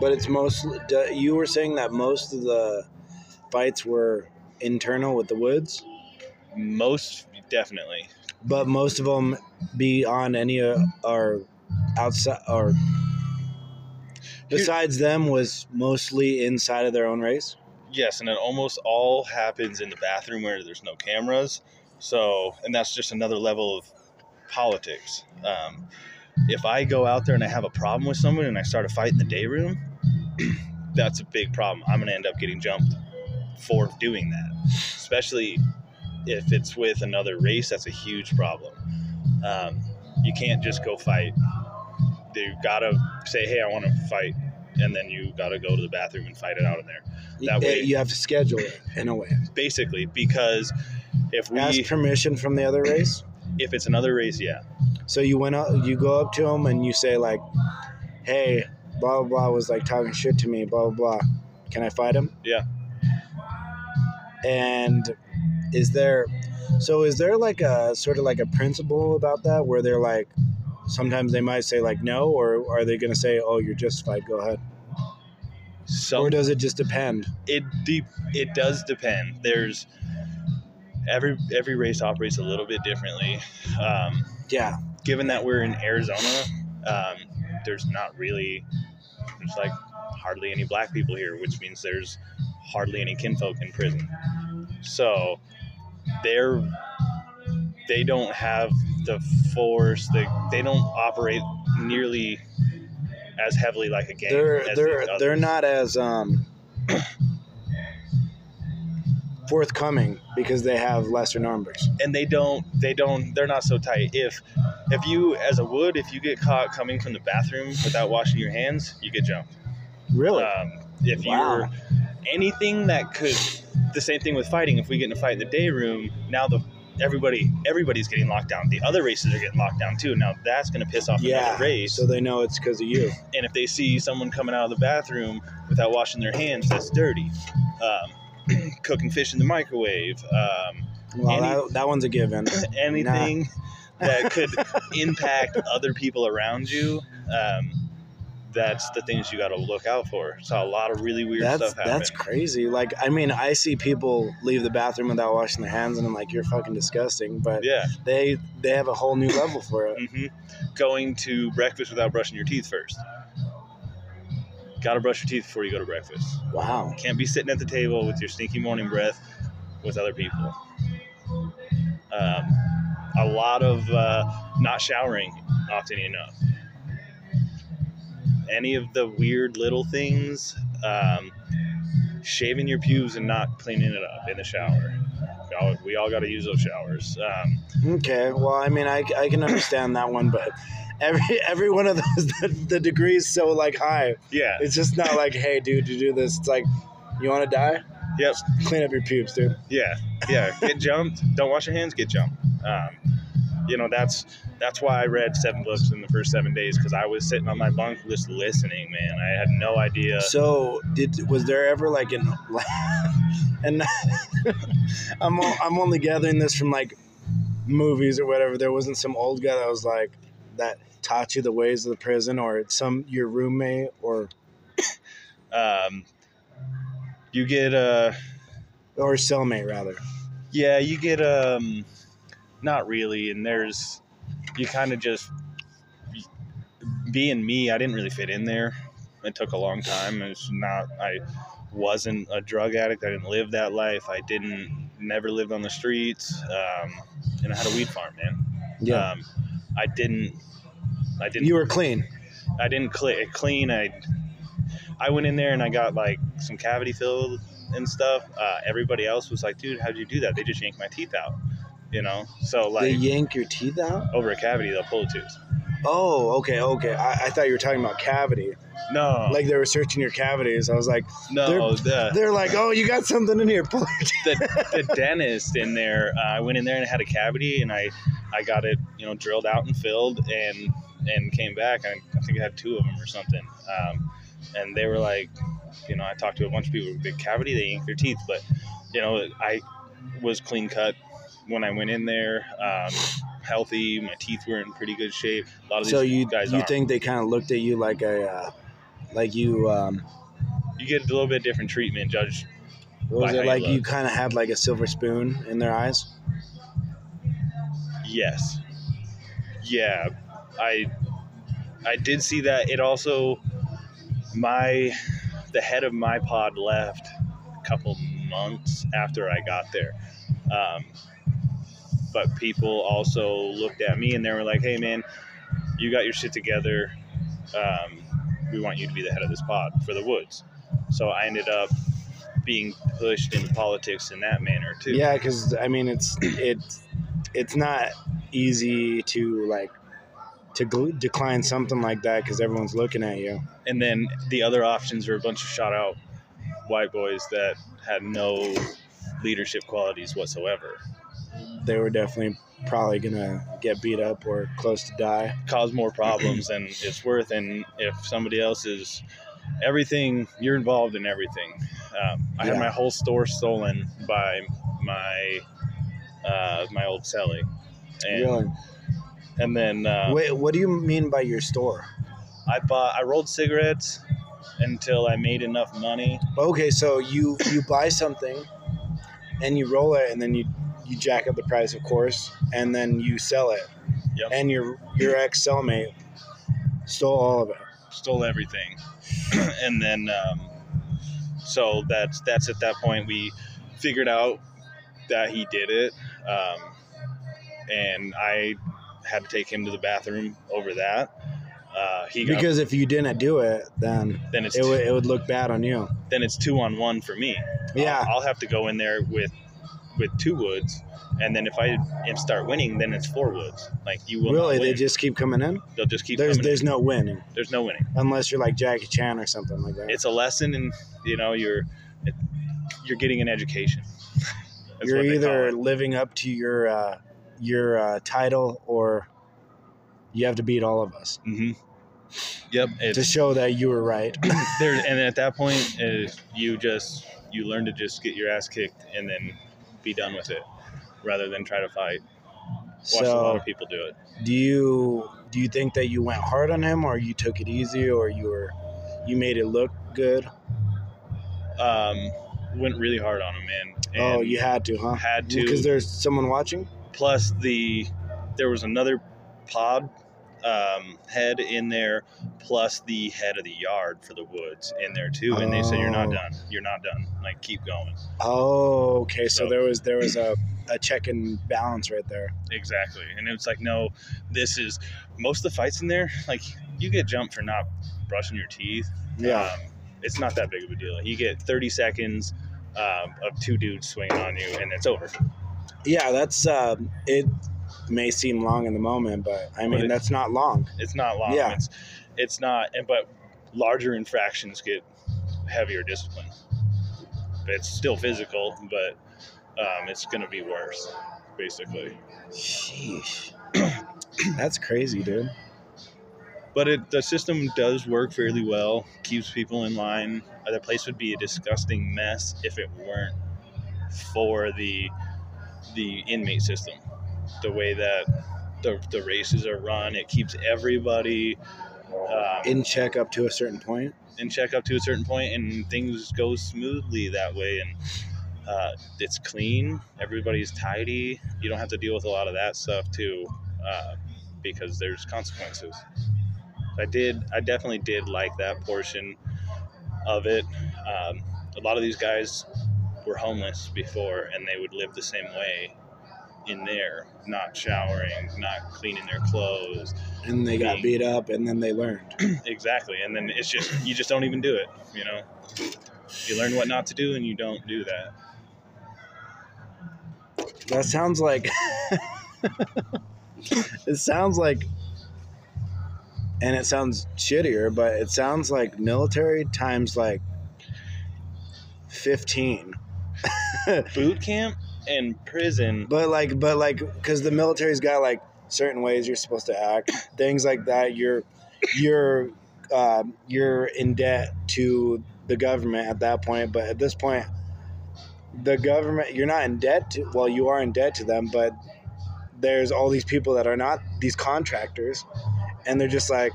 But it's mostly. You were saying that most of the fights were internal with the woods, most definitely but most of them be on any uh, or outside or. Besides them, was mostly inside of their own race. Yes, and it almost all happens in the bathroom where there's no cameras. So, and that's just another level of politics. Um, if I go out there and I have a problem with someone and I start a fight in the day room, that's a big problem. I'm going to end up getting jumped for doing that, especially if it's with another race. That's a huge problem. Um, you can't just go fight. You gotta say, "Hey, I want to fight," and then you gotta go to the bathroom and fight it out in there. That way- you have to schedule it in a way. basically because if we Ask permission from the other race. if it's another race yeah So you went up, you go up to them, and you say like, "Hey, blah blah blah was like talking shit to me, blah blah blah. Can I fight him?" Yeah. And is there, so is there like a sort of like a principle about that where they're like, sometimes they might say like no, or are they gonna say, "Oh, you're justified, go ahead," so or does it just depend? it deep it does depend there's every every race operates a little bit differently um, Yeah, given that we're in arizona um, there's not really there's like hardly any black people here which means there's hardly any kinfolk in prison. So they're they don't have the force they, they don't operate nearly as heavily like a gang they're as they're they're not as um forthcoming because they have lesser numbers. and they don't they don't they're not so tight if if you as a wood if you get caught coming from the bathroom without washing your hands you get jumped Really? um, if Wow. you're anything that could the same thing with fighting if we get in a fight in the day room now the everybody everybody's getting locked down. The other races are getting locked down too. Now that's going to piss off Yeah. another race. So they know it's because of you. and if they see someone coming out of the bathroom without washing their hands, that's dirty. Um, cooking fish in the microwave, um, Well, Any- that, that one's a given. anything that could impact other people around you. Um, that's the things you got to look out for. Saw a lot of really weird That's stuff happen. that's crazy. Like, I mean, I see people leave the bathroom without washing their hands, and I'm like, you're fucking disgusting. But yeah. they they have a whole new level for it. hmm Going to breakfast without brushing your teeth first. Got to brush your teeth before you go to breakfast. Wow. Can't be sitting at the table with your stinky morning breath with other people. Um, a lot of uh, not showering often enough. Any of the weird little things, um, shaving your pubes and not cleaning it up in the shower. We all, we all got to use those showers. Um, Okay. Well, I mean, I, I can understand that one, but every every one of those the, the degree is so like high. yeah, It's just not like, hey, dude, you do this. It's like, you want to die? Yep. Clean up your pubes, dude. Yeah, yeah. Get jumped. Don't wash your hands. Get jumped. Um, you know that's that's why I read seven books in the first seven days because I was sitting on my bunk just listening. Man, I had no idea. So, did was there ever like an and I'm I'm only gathering this from like movies or whatever. There wasn't some old guy that was like that taught you the ways of the prison, or some your roommate, or Um, you get uh, or cellmate rather. yeah, you get um, not really. And there's you kind of just being me. I didn't really fit in there. It took a long time. It's not. I wasn't a drug addict. I didn't live that life. I didn't never lived on the streets. Um, and I had a weed farm, man. Yeah, Um, I didn't. I didn't. you were clean. I didn't cl- clean. I. I went in there and I got like some cavity filled and stuff. Uh, everybody else was like, "Dude, how'd you do that?" They just yanked my teeth out. You know. So like they yank your teeth out. over a cavity, they'll pull a tooth. Oh, okay, okay. I, I thought you were talking about cavity. No. Like they were searching your cavities. I was like, no. The they're like, oh, you got something in here. The, the dentist in there. Uh, I went in there and had a cavity, and I I got it you know drilled out and filled, and and came back. I, I think I had two of them or something. Um, and they were like, you know, I talked to a bunch of people with big cavity. They yanked their teeth, but you know, I was clean cut when I went in there. Um, healthy. My teeth were in pretty good shape. A lot of these So you guys you aren't. think they kind of looked at you like a uh, like you um, you get a little bit different treatment, Judge. was it like you you kind of had like a silver spoon in their eyes? Yes. Yeah, I I did see that. It also my the head of my pod left a couple months after I got there. Um, but people also looked at me and they were like, "Hey, man, you got your shit together. Um, we want you to be the head of this pod for the woods." So I ended up being pushed into politics in that manner too. Yeah, because I mean it's it's it's not easy to like to gl- decline something like that because everyone's looking at you. and then the other options were a bunch of shot out white boys that had no leadership qualities whatsoever They were definitely probably gonna get beat up or close to die. cause more problems than it's worth and if somebody else is everything you're involved in everything um, i had my whole store stolen by my uh, my old celly and really? and then uh, Wait, what do you mean by your store? i bought i rolled cigarettes until i made enough money Okay, so you you buy something and you roll it and then you you jack up the price, of course, and then you sell it. Yep. And your your ex cellmate stole all of it. stole everything and then um, so that's that's at that point we figured out that he did it um, and i had to take him to the bathroom over that uh, he got, Because if you didn't do it, then then it's it would it would look bad on you. then it's two on one for me Yeah. I'll, I'll have to go in there with with two woods and then if i am start winning then it's four woods like you will Really, they just keep coming in. they'll just keep There's coming in. no winning there's no winning unless you're like Jackie Chan or something like that. it's a lesson and you know you're it, you're getting an education you're what they call either living up to your uh, your uh, title or you have to beat all of us hmm Yep. To show that you were right. there, and at that point, uh, you just you learn to just get your ass kicked and then be done with it, rather than try to fight. Watch a lot so, of people do it. do you do you think that you went hard on him, or you took it easy, or you were you made it look good? Um, went really hard on him, man. oh, you had to, huh? had to Because there's someone watching. plus the there was another pod um, head in there plus the head of the yard for the woods in there too and they said you're not Oh. done you're not done like keep going Oh, okay. So, So- there was there was a, a check and balance right there. exactly and it's like no this is most of the fights in there like you get jumped for not brushing your teeth Yeah. um, it's not that big of a deal you get 30 seconds um, of two dudes swinging on you and it's over Yeah, that's uh, it. May seem long in the moment, but I mean it- that's not long. It's not long. Yeah. It's it's not. And but larger infractions get heavier discipline. It's still physical, but um, it's going to be worse, basically. Sheesh, that's crazy, dude. But it, the system does work fairly well. Keeps people in line. The place would be a disgusting mess if it weren't for the the inmate system. The way that the, the races are run, it keeps everybody um, In check up to a certain point. and check up to a certain point and things go smoothly that way. And uh, it's clean. Everybody's tidy. You don't have to deal with a lot of that stuff too uh, because there's consequences. I did i definitely did like that portion of it. Um, a lot of these guys were homeless before and they would live the same way in there not showering not cleaning their clothes and they got beat up, and then they learned. exactly and then it's just you just don't even do it you know you learn what not to do and you don't do that That sounds like it sounds like, and it sounds shittier, but it sounds like military times like fifteen. boot camp and prison But like, but like, because the military's got like certain ways you're supposed to act, things like that. You're, you're, uh, you're in debt to the government at that point. But at this point, the government, you're not in debt to. Well, you are in debt to them, but there's all these people that are not these contractors, and they're just like.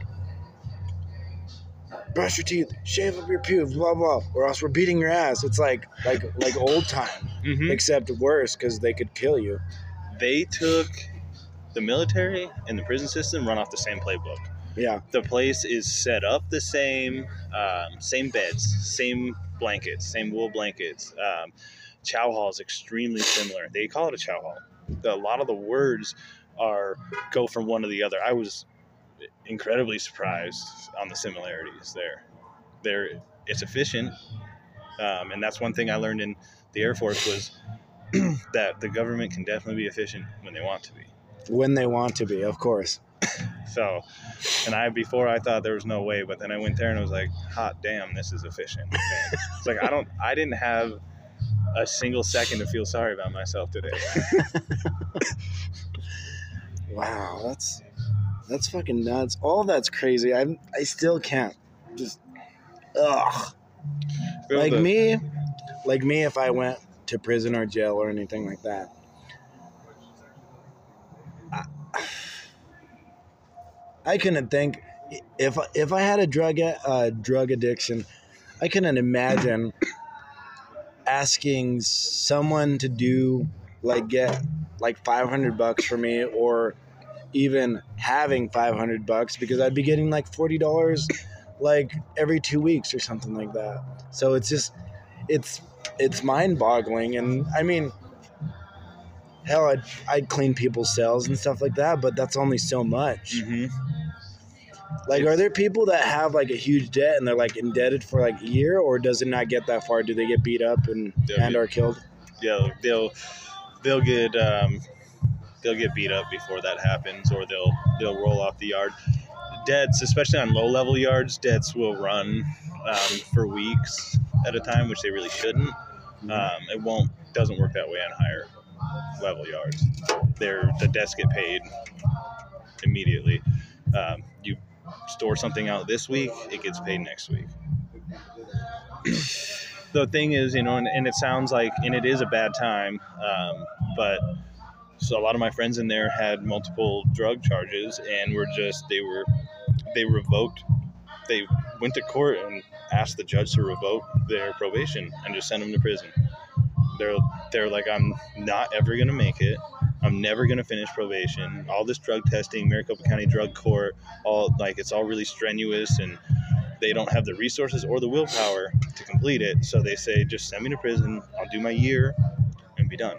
Brush your teeth, shave up your pubes, blah blah, or else we're beating your ass. It's like like like old time Mhm. except worse because they could kill you. they took the military and the prison system run off the same playbook Yeah, the place is set up the same um, same beds same blankets same wool blankets um, chow hall is extremely similar they call it a chow hall a lot of the words are go from one to the other i was incredibly surprised on the similarities there there it's efficient um, and that's one thing i learned in the air force was that the government can definitely be efficient when they want to be when they want to be, of course. so, and I before I thought there was no way, but then I went there and I was like, hot damn, this is efficient. It's like I don't, I didn't have a single second to feel sorry about myself today. Wow, that's that's fucking nuts. All that's crazy. I'm I still can't just ugh. Feel Like the- me, like me, if I went to prison or jail or anything like that. I, I couldn't think if if I had a drug uh, drug addiction, I couldn't imagine asking someone to do like get like 500 bucks for me or even having 500 bucks because I'd be getting like $40 like every 2 weeks or something like that. So it's just it's it's mind-boggling and I mean hell I'd, I'd clean people's cells and stuff like that, but that's only so much. Mhm. Like, are there people that have like a huge debt and they're like indebted for like a year, or does it not get that far? Do they get beat up and and get- are killed? Yeah, they'll they'll get um, they'll get beat up before that happens, or they'll they'll roll off the yard. Debts, especially on low level yards, debts will run um, for weeks at a time, which they really shouldn't. Um, it won't doesn't work that way on higher level yards. They're the desks get paid immediately. Um, you store something out this week, it gets paid next week. the thing is, you know, and, and, it sounds like, and it is a bad time, um, but so a lot of my friends in there had multiple drug charges and were just they were they revoked they went to court and asked the judge to revoke their probation and just send them to prison. They're they're like i'm not ever to make it. I'm never to finish probation. All this drug testing maricopa county drug court all like it's all really strenuous and they don't have the resources or the willpower to complete it. So they say just send me to prison. I'll do my year and be done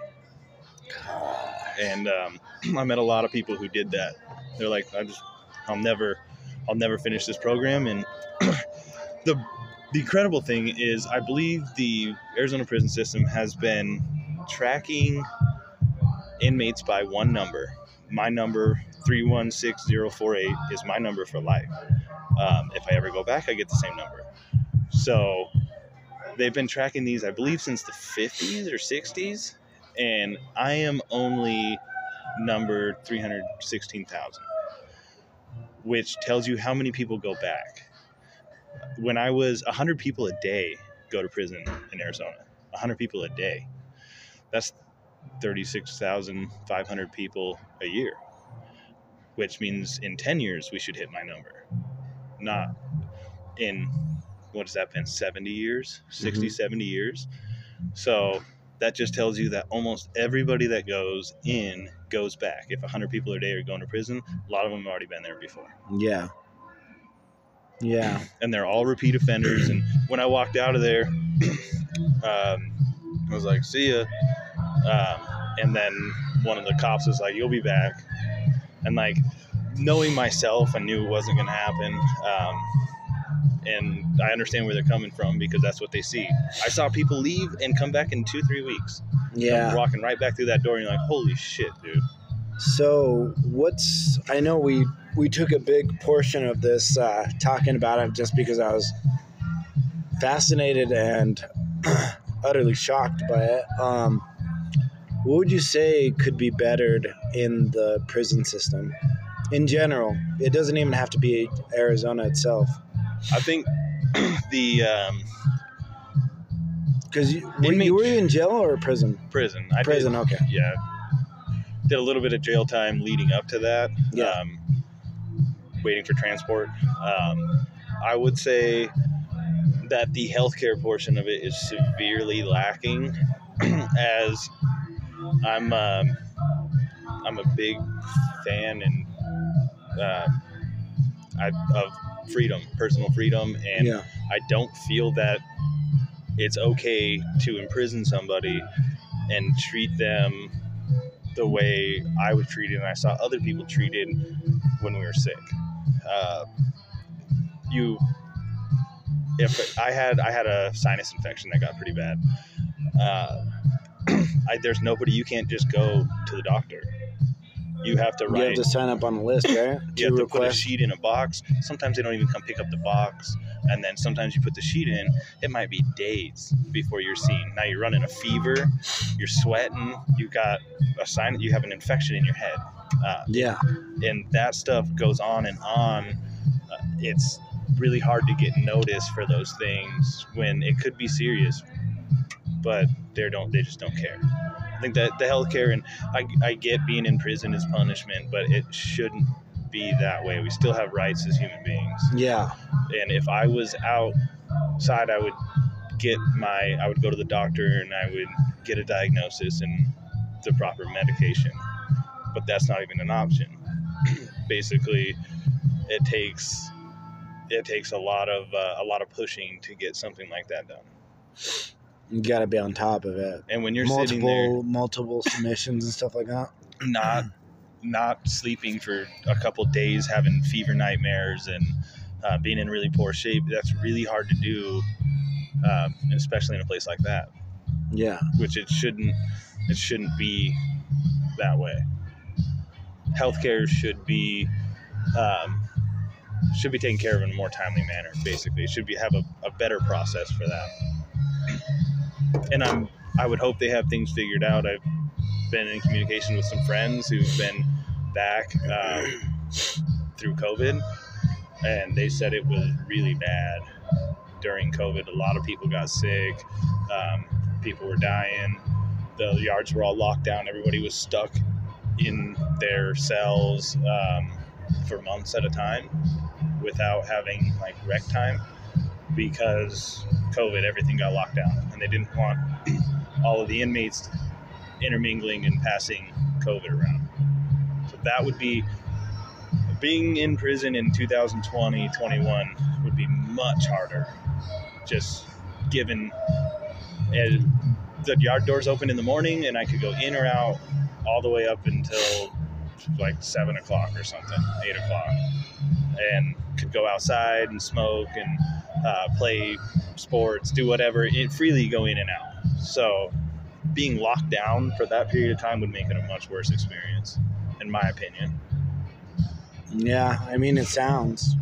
and um, I met a lot of people who did that. They're like, I just, I'll never, I'll never finish this program. And the the incredible thing is, I believe the Arizona prison system has been tracking inmates by one number. My number, 316048, is my number for life. Um, if I ever go back, I get the same number. So they've been tracking these, I believe, since the 50s or 60s and I am only number 316,000, which tells you how many people go back. When I was 100 people a day go to prison in Arizona, 100 people a day. That's 36,500 people a year, which means in 10 years we should hit my number. Not in, what has that been, 70 years, 60, mm-hmm. 70 years. So that just tells you that almost everybody that goes in goes back. If 100 people a day are going to prison, a lot of them have already been there before. Yeah. Yeah. And they're all repeat offenders. And when I walked out of there, um, I was like, see ya. Um, and then one of the cops was like, you'll be back. And like, knowing myself, I knew it wasn't going to happen. Um, and I understand where they're coming from because that's what they see. I saw people leave and come back in two, three weeks. Yeah, come walking right back through that door, and you're like, "Holy shit, dude!" So, what's I know we we took a big portion of this uh, talking about it just because I was fascinated and utterly shocked by it. Um, what would you say could be bettered in the prison system in general? It doesn't even have to be Arizona itself. I think the because um, you, you were you in jail or prison? Prison. I prison. Did, okay. Yeah. Did a little bit of jail time leading up to that. Yeah. Um, waiting for transport. Um, I would say that the healthcare portion of it is severely lacking, as I'm um, I'm a big fan and uh, I, of freedom, personal freedom, and yeah. I don't feel that it's okay to imprison somebody and treat them the way I was treated and I saw other people treated when we were sick. Uh, you, if I had I had a sinus infection that got pretty bad. Uh, I, there's nobody you can't just go to the doctor you have to write. You have to sign up on the list, right? you have to request. put a sheet in a box. Sometimes they don't even come pick up the box, and then sometimes you put the sheet in. It might be days before you're seen. Now you're running a fever, you're sweating, you got a sign that you have an infection in your head. Uh, yeah, and that stuff goes on and on. Uh, it's really hard to get notice for those things when it could be serious, but they don't. They just don't care. I think that the healthcare and I, I get being in prison is punishment, but it shouldn't be that way. We still have rights as human beings. Yeah. And if I was outside, I would get my, I would go to the doctor and I would get a diagnosis and the proper medication. But that's not even an option. Basically, it takes it takes a lot of uh, a lot of pushing to get something like that done. You got to be on top of it. And when you're multiple, sitting there, multiple submissions and stuff like that. Not, not sleeping for a couple days, having fever nightmares, and uh, being in really poor shape. That's really hard to do, um, especially in a place like that. Yeah. Which it shouldn't. It shouldn't be that way. Healthcare should be. Um, should be taken care of in a more timely manner. Basically, should be have a, a better process for that and I'm I would hope they have things figured out. I've been in communication with some friends who've been back um, through COVID, and they said it was really bad during COVID. A lot of people got sick, um, people were dying, the yards were all locked down, everybody was stuck in their cells um, for months at a time without having like rec time because COVID, everything got locked down, and they didn't want all of the inmates intermingling and passing COVID around. So that would be being in prison in 2020, 21 would be much harder. Just given uh, the yard doors open in the morning and I could go in or out all the way up until like seven o'clock or something, eight o'clock, and could go outside and smoke and uh, play sports, do whatever, it, freely go in and out. So being locked down for that period of time would make it a much worse experience, in my opinion. Yeah, I mean, it sounds.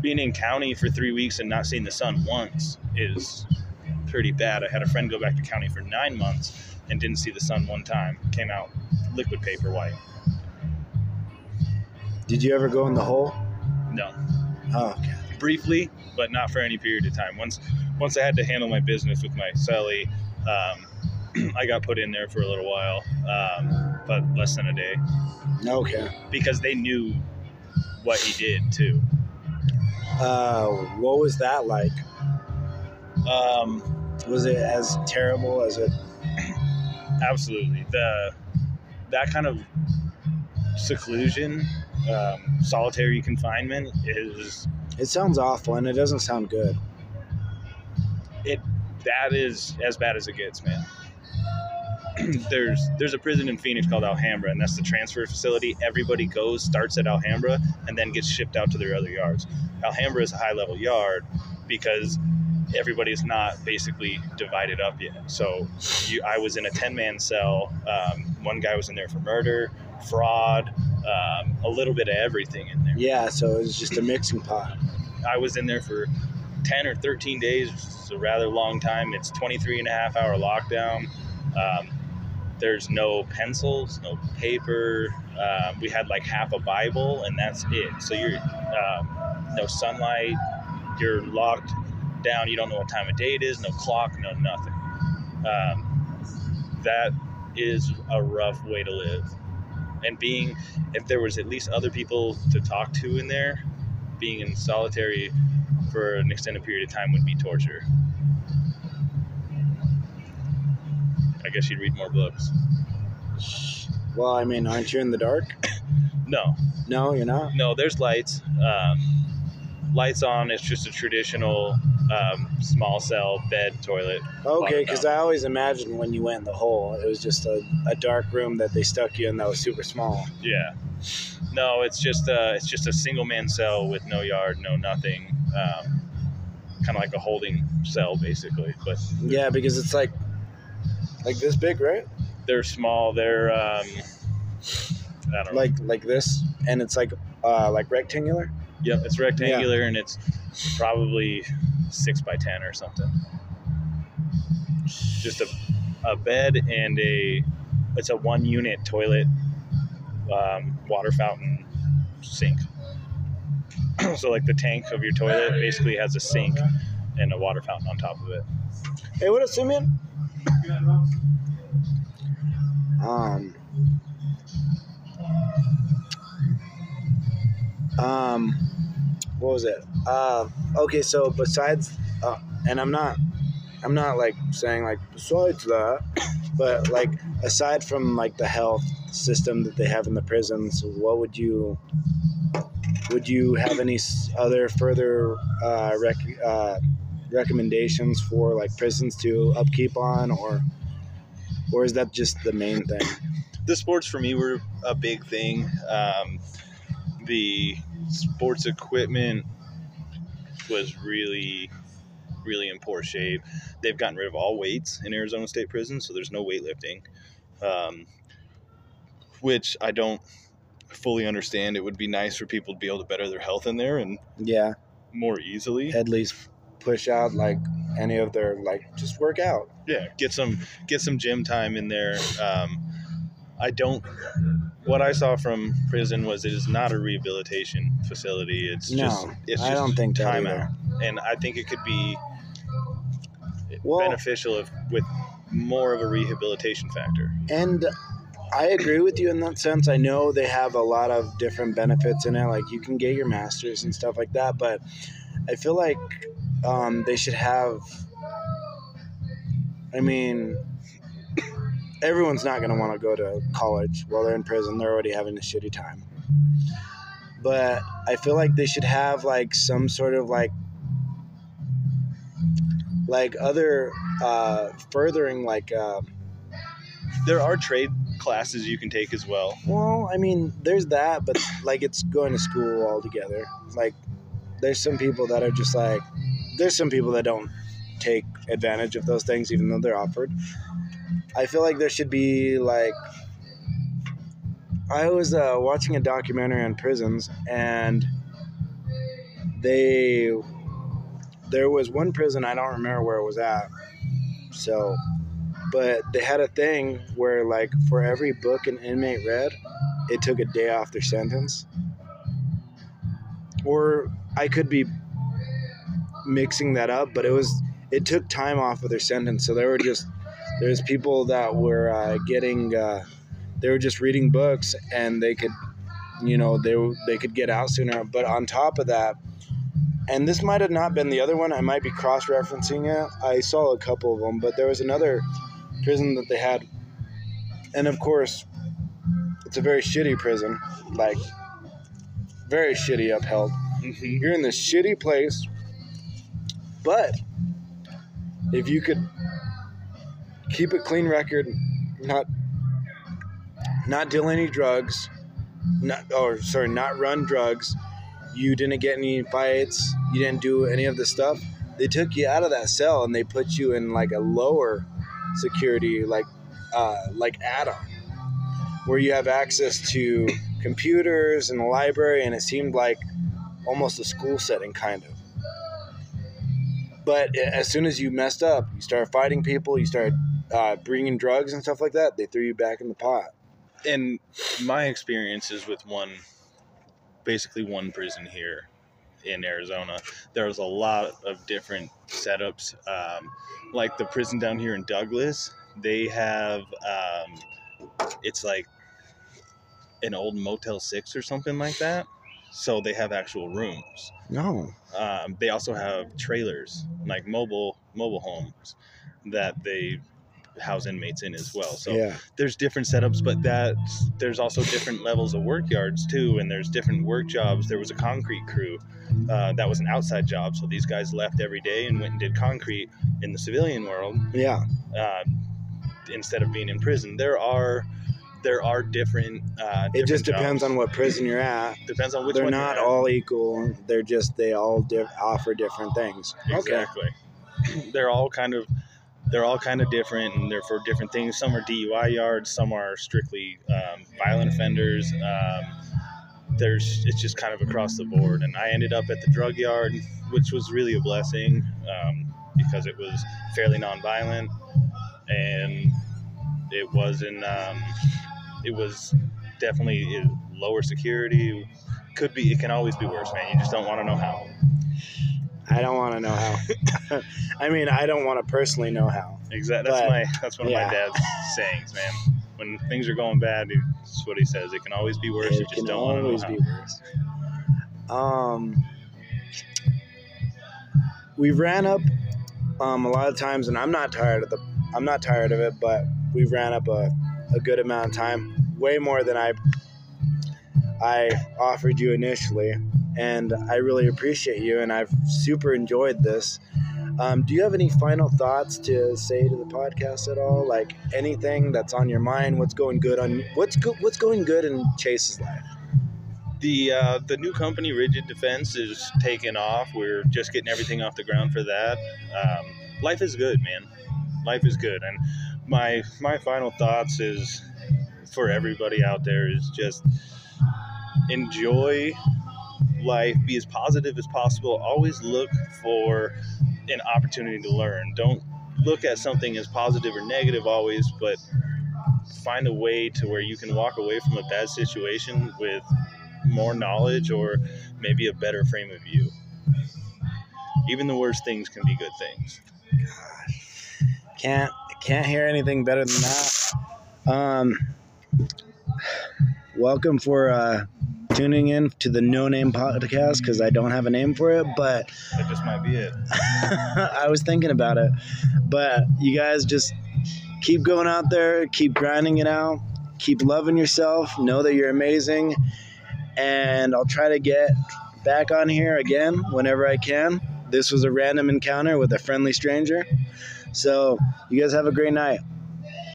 Being in county for three weeks and not seeing the sun once is pretty bad. I had a friend go back to county for nine months and didn't see the sun one time. Came out liquid paper white. Did you ever go in the hole? No. Oh, okay. Briefly, but not for any period of time. Once once I had to handle my business with my celly, um, I got put in there for a little while, um, but less than a day. Okay. Because they knew what he did too. Uh, what was that like? Um, Was it as terrible as it? absolutely the that kind of seclusion um, solitary confinement is It sounds awful, and it doesn't sound good. It that is as bad as it gets man. There's there's a prison in phoenix called alhambra and that's the transfer facility. Everybody goes starts at alhambra and then gets shipped out to their other yards. Alhambra is a high level yard because everybody's not basically divided up yet. So you, i was in a 10 man cell um, one guy was in there for murder fraud um, a little bit of everything in there Yeah, so it was just a mixing pot. I was in there for 10 or 13 days. It's a rather long time. It's 23 and a half hour lockdown. Um, there's no pencils, no paper. Um, we had like half a Bible, and that's it. So you're um, no sunlight. You're locked down. You don't know what time of day it is. No clock. No nothing. Um, that is a rough way to live. And being, if there was at least other people to talk to in there, being in solitary for an extended period of time would be torture. I guess you'd read more books. Well, I mean, aren't you in the dark? No, No, you're not. no, there's lights. Um, lights on. It's just a traditional um, small cell bed toilet. Okay, because I always imagined when you went in the hole, it was just a, a dark room that they stuck you in that was super small. Yeah. No, it's just uh, it's just a single man cell with no yard, no nothing. Um, kind of like a holding cell, basically. But Yeah, because it's like like this big, right? they're small. They're um, I don't know. Like like this, and it's like uh, like rectangular. Yep, it's rectangular and it's probably six by ten or something. Just a, a bed and a it's a one unit toilet, um, water fountain, sink. so like the tank of your toilet basically has a sink and a water fountain on top of it. Hey, what up, Simeon? Um. Um, what was it? Uh, okay, so besides, uh, and I'm not, I'm not like saying like besides that, but like aside from like the health system that they have in the prisons, what would you, would you have any other further uh, rec- uh, recommendations for like prisons to upkeep on, or, or is that just the main thing? the sports for me were a big thing. Um, the sports equipment was really, really in poor shape. They've gotten rid of all weights in Arizona State Prison, so there's no weightlifting, um, which I don't fully understand. It would be nice for people to be able to better their health in there and Yeah, more easily. at least push out like any of their like just work out. Yeah, get some get some gym time in there. Um, I don't. What I saw from prison was it is not a rehabilitation facility. It's No, just it's I just don't think time out, and I think it could be Well, beneficial if with more of a rehabilitation factor. And I agree with you in that sense. I know they have a lot of different benefits in it, like you can get your masters and stuff like that. But I feel like um, they should have. I mean, everyone's not going to want to go to college while they're in prison. They're already having a shitty time. But I feel like they should have like some sort of like like other uh, furthering like. Uh, There are trade classes you can take as well. Well, I mean, there's that, but like it's going to school altogether. Like, there's some people that are just like, there's some people that don't take advantage of those things, even though they're offered. I feel like there should be like, I was uh, watching a documentary on prisons, and they, there was one prison I don't remember where it was at, so but they had a thing where like for every book an inmate read it took a day off their sentence. Or i could be mixing that up but it was it took time off of their sentence so they were just there's people that were uh, getting uh, they were just reading books and they could you know they they could get out sooner. But on top of that and this might have not been the other one i might be cross-referencing it. I saw a couple of them but there was another prison that they had. And of course it's a very shitty prison like very shitty upheld. Mm-hmm. you're in this shitty place but if you could keep a clean record not not deal any drugs not or sorry not run drugs. You didn't get any fights. You didn't do any of the stuff. They took you out of that cell and they put you in like a lower security like uh, like add-on where you have access to computers and the library and it seemed like almost a school setting kind of. But as soon as you messed up you started fighting people you started uh, bringing drugs and stuff like that they threw you back in the pot And my experience is with one, basically one prison here in Arizona. There was a lot of different setups. Um, like the prison down here in Douglas, they have um, it's like an old Motel Six or something like that. So they have actual rooms. no Um, they also have trailers, like mobile mobile homes, that they house inmates in as well. So yeah there's different setups, but that there's also different levels of work yards too, and there's different work jobs. There was a concrete crew uh, that was an outside job, so these guys left every day and went and did concrete in the civilian world yeah uh, instead of being in prison. There are there are different. Uh, it just different depends on what prison you're at depends on which they're not all equal they're just they all di- offer different things Exactly. They're all kind of they're all kind of different and they're for different things. Some are DUI yards, some are strictly um, violent offenders. Um, there's it's just kind of across the board. And I ended up at the drug yard, which was really a blessing um, because it was fairly nonviolent and it wasn't. Um, it was definitely lower security. Could be. It can always be worse, man. You just don't want to know how. I don't want to know how. I mean, I don't want to personally know how. Exactly. That's But, my that's one of yeah. my dad's sayings, man. When things are going bad, that's what he says. It can always be worse. you it just can don't want to know how. be worse. Um, we've ran up um, a lot of times, and I'm not tired of the. I'm not tired of it, but we've ran up a, a good amount of time, way more than I I offered you initially, and I really appreciate you, and I've super enjoyed this. Um, do you have any final thoughts to say to the podcast at all? Like anything that's on your mind? What's going good on what's go, what's going good in Chase's life? The uh, the new company, Rigid Defense, is taking off. We're just getting everything off the ground for that. Um, life is good, man. Life is good, and my my final thoughts is for everybody out there is just enjoy life, be as positive as possible. Always look for an opportunity to learn. Don't look at something as positive or negative always, but find a way to where you can walk away from a bad situation with more knowledge or maybe a better frame of view. Even the worst things can be good things. Can't can't hear anything better than that. Um, welcome for uh, tuning in to the No Name Podcast because I don't have a name for it, but That just might be it. I was thinking about it. But you guys just keep going out there, keep grinding it out, keep loving yourself, know that you're amazing, and I'll try to get back on here again whenever I can. This was a random encounter with a friendly stranger. So, you guys have a great night.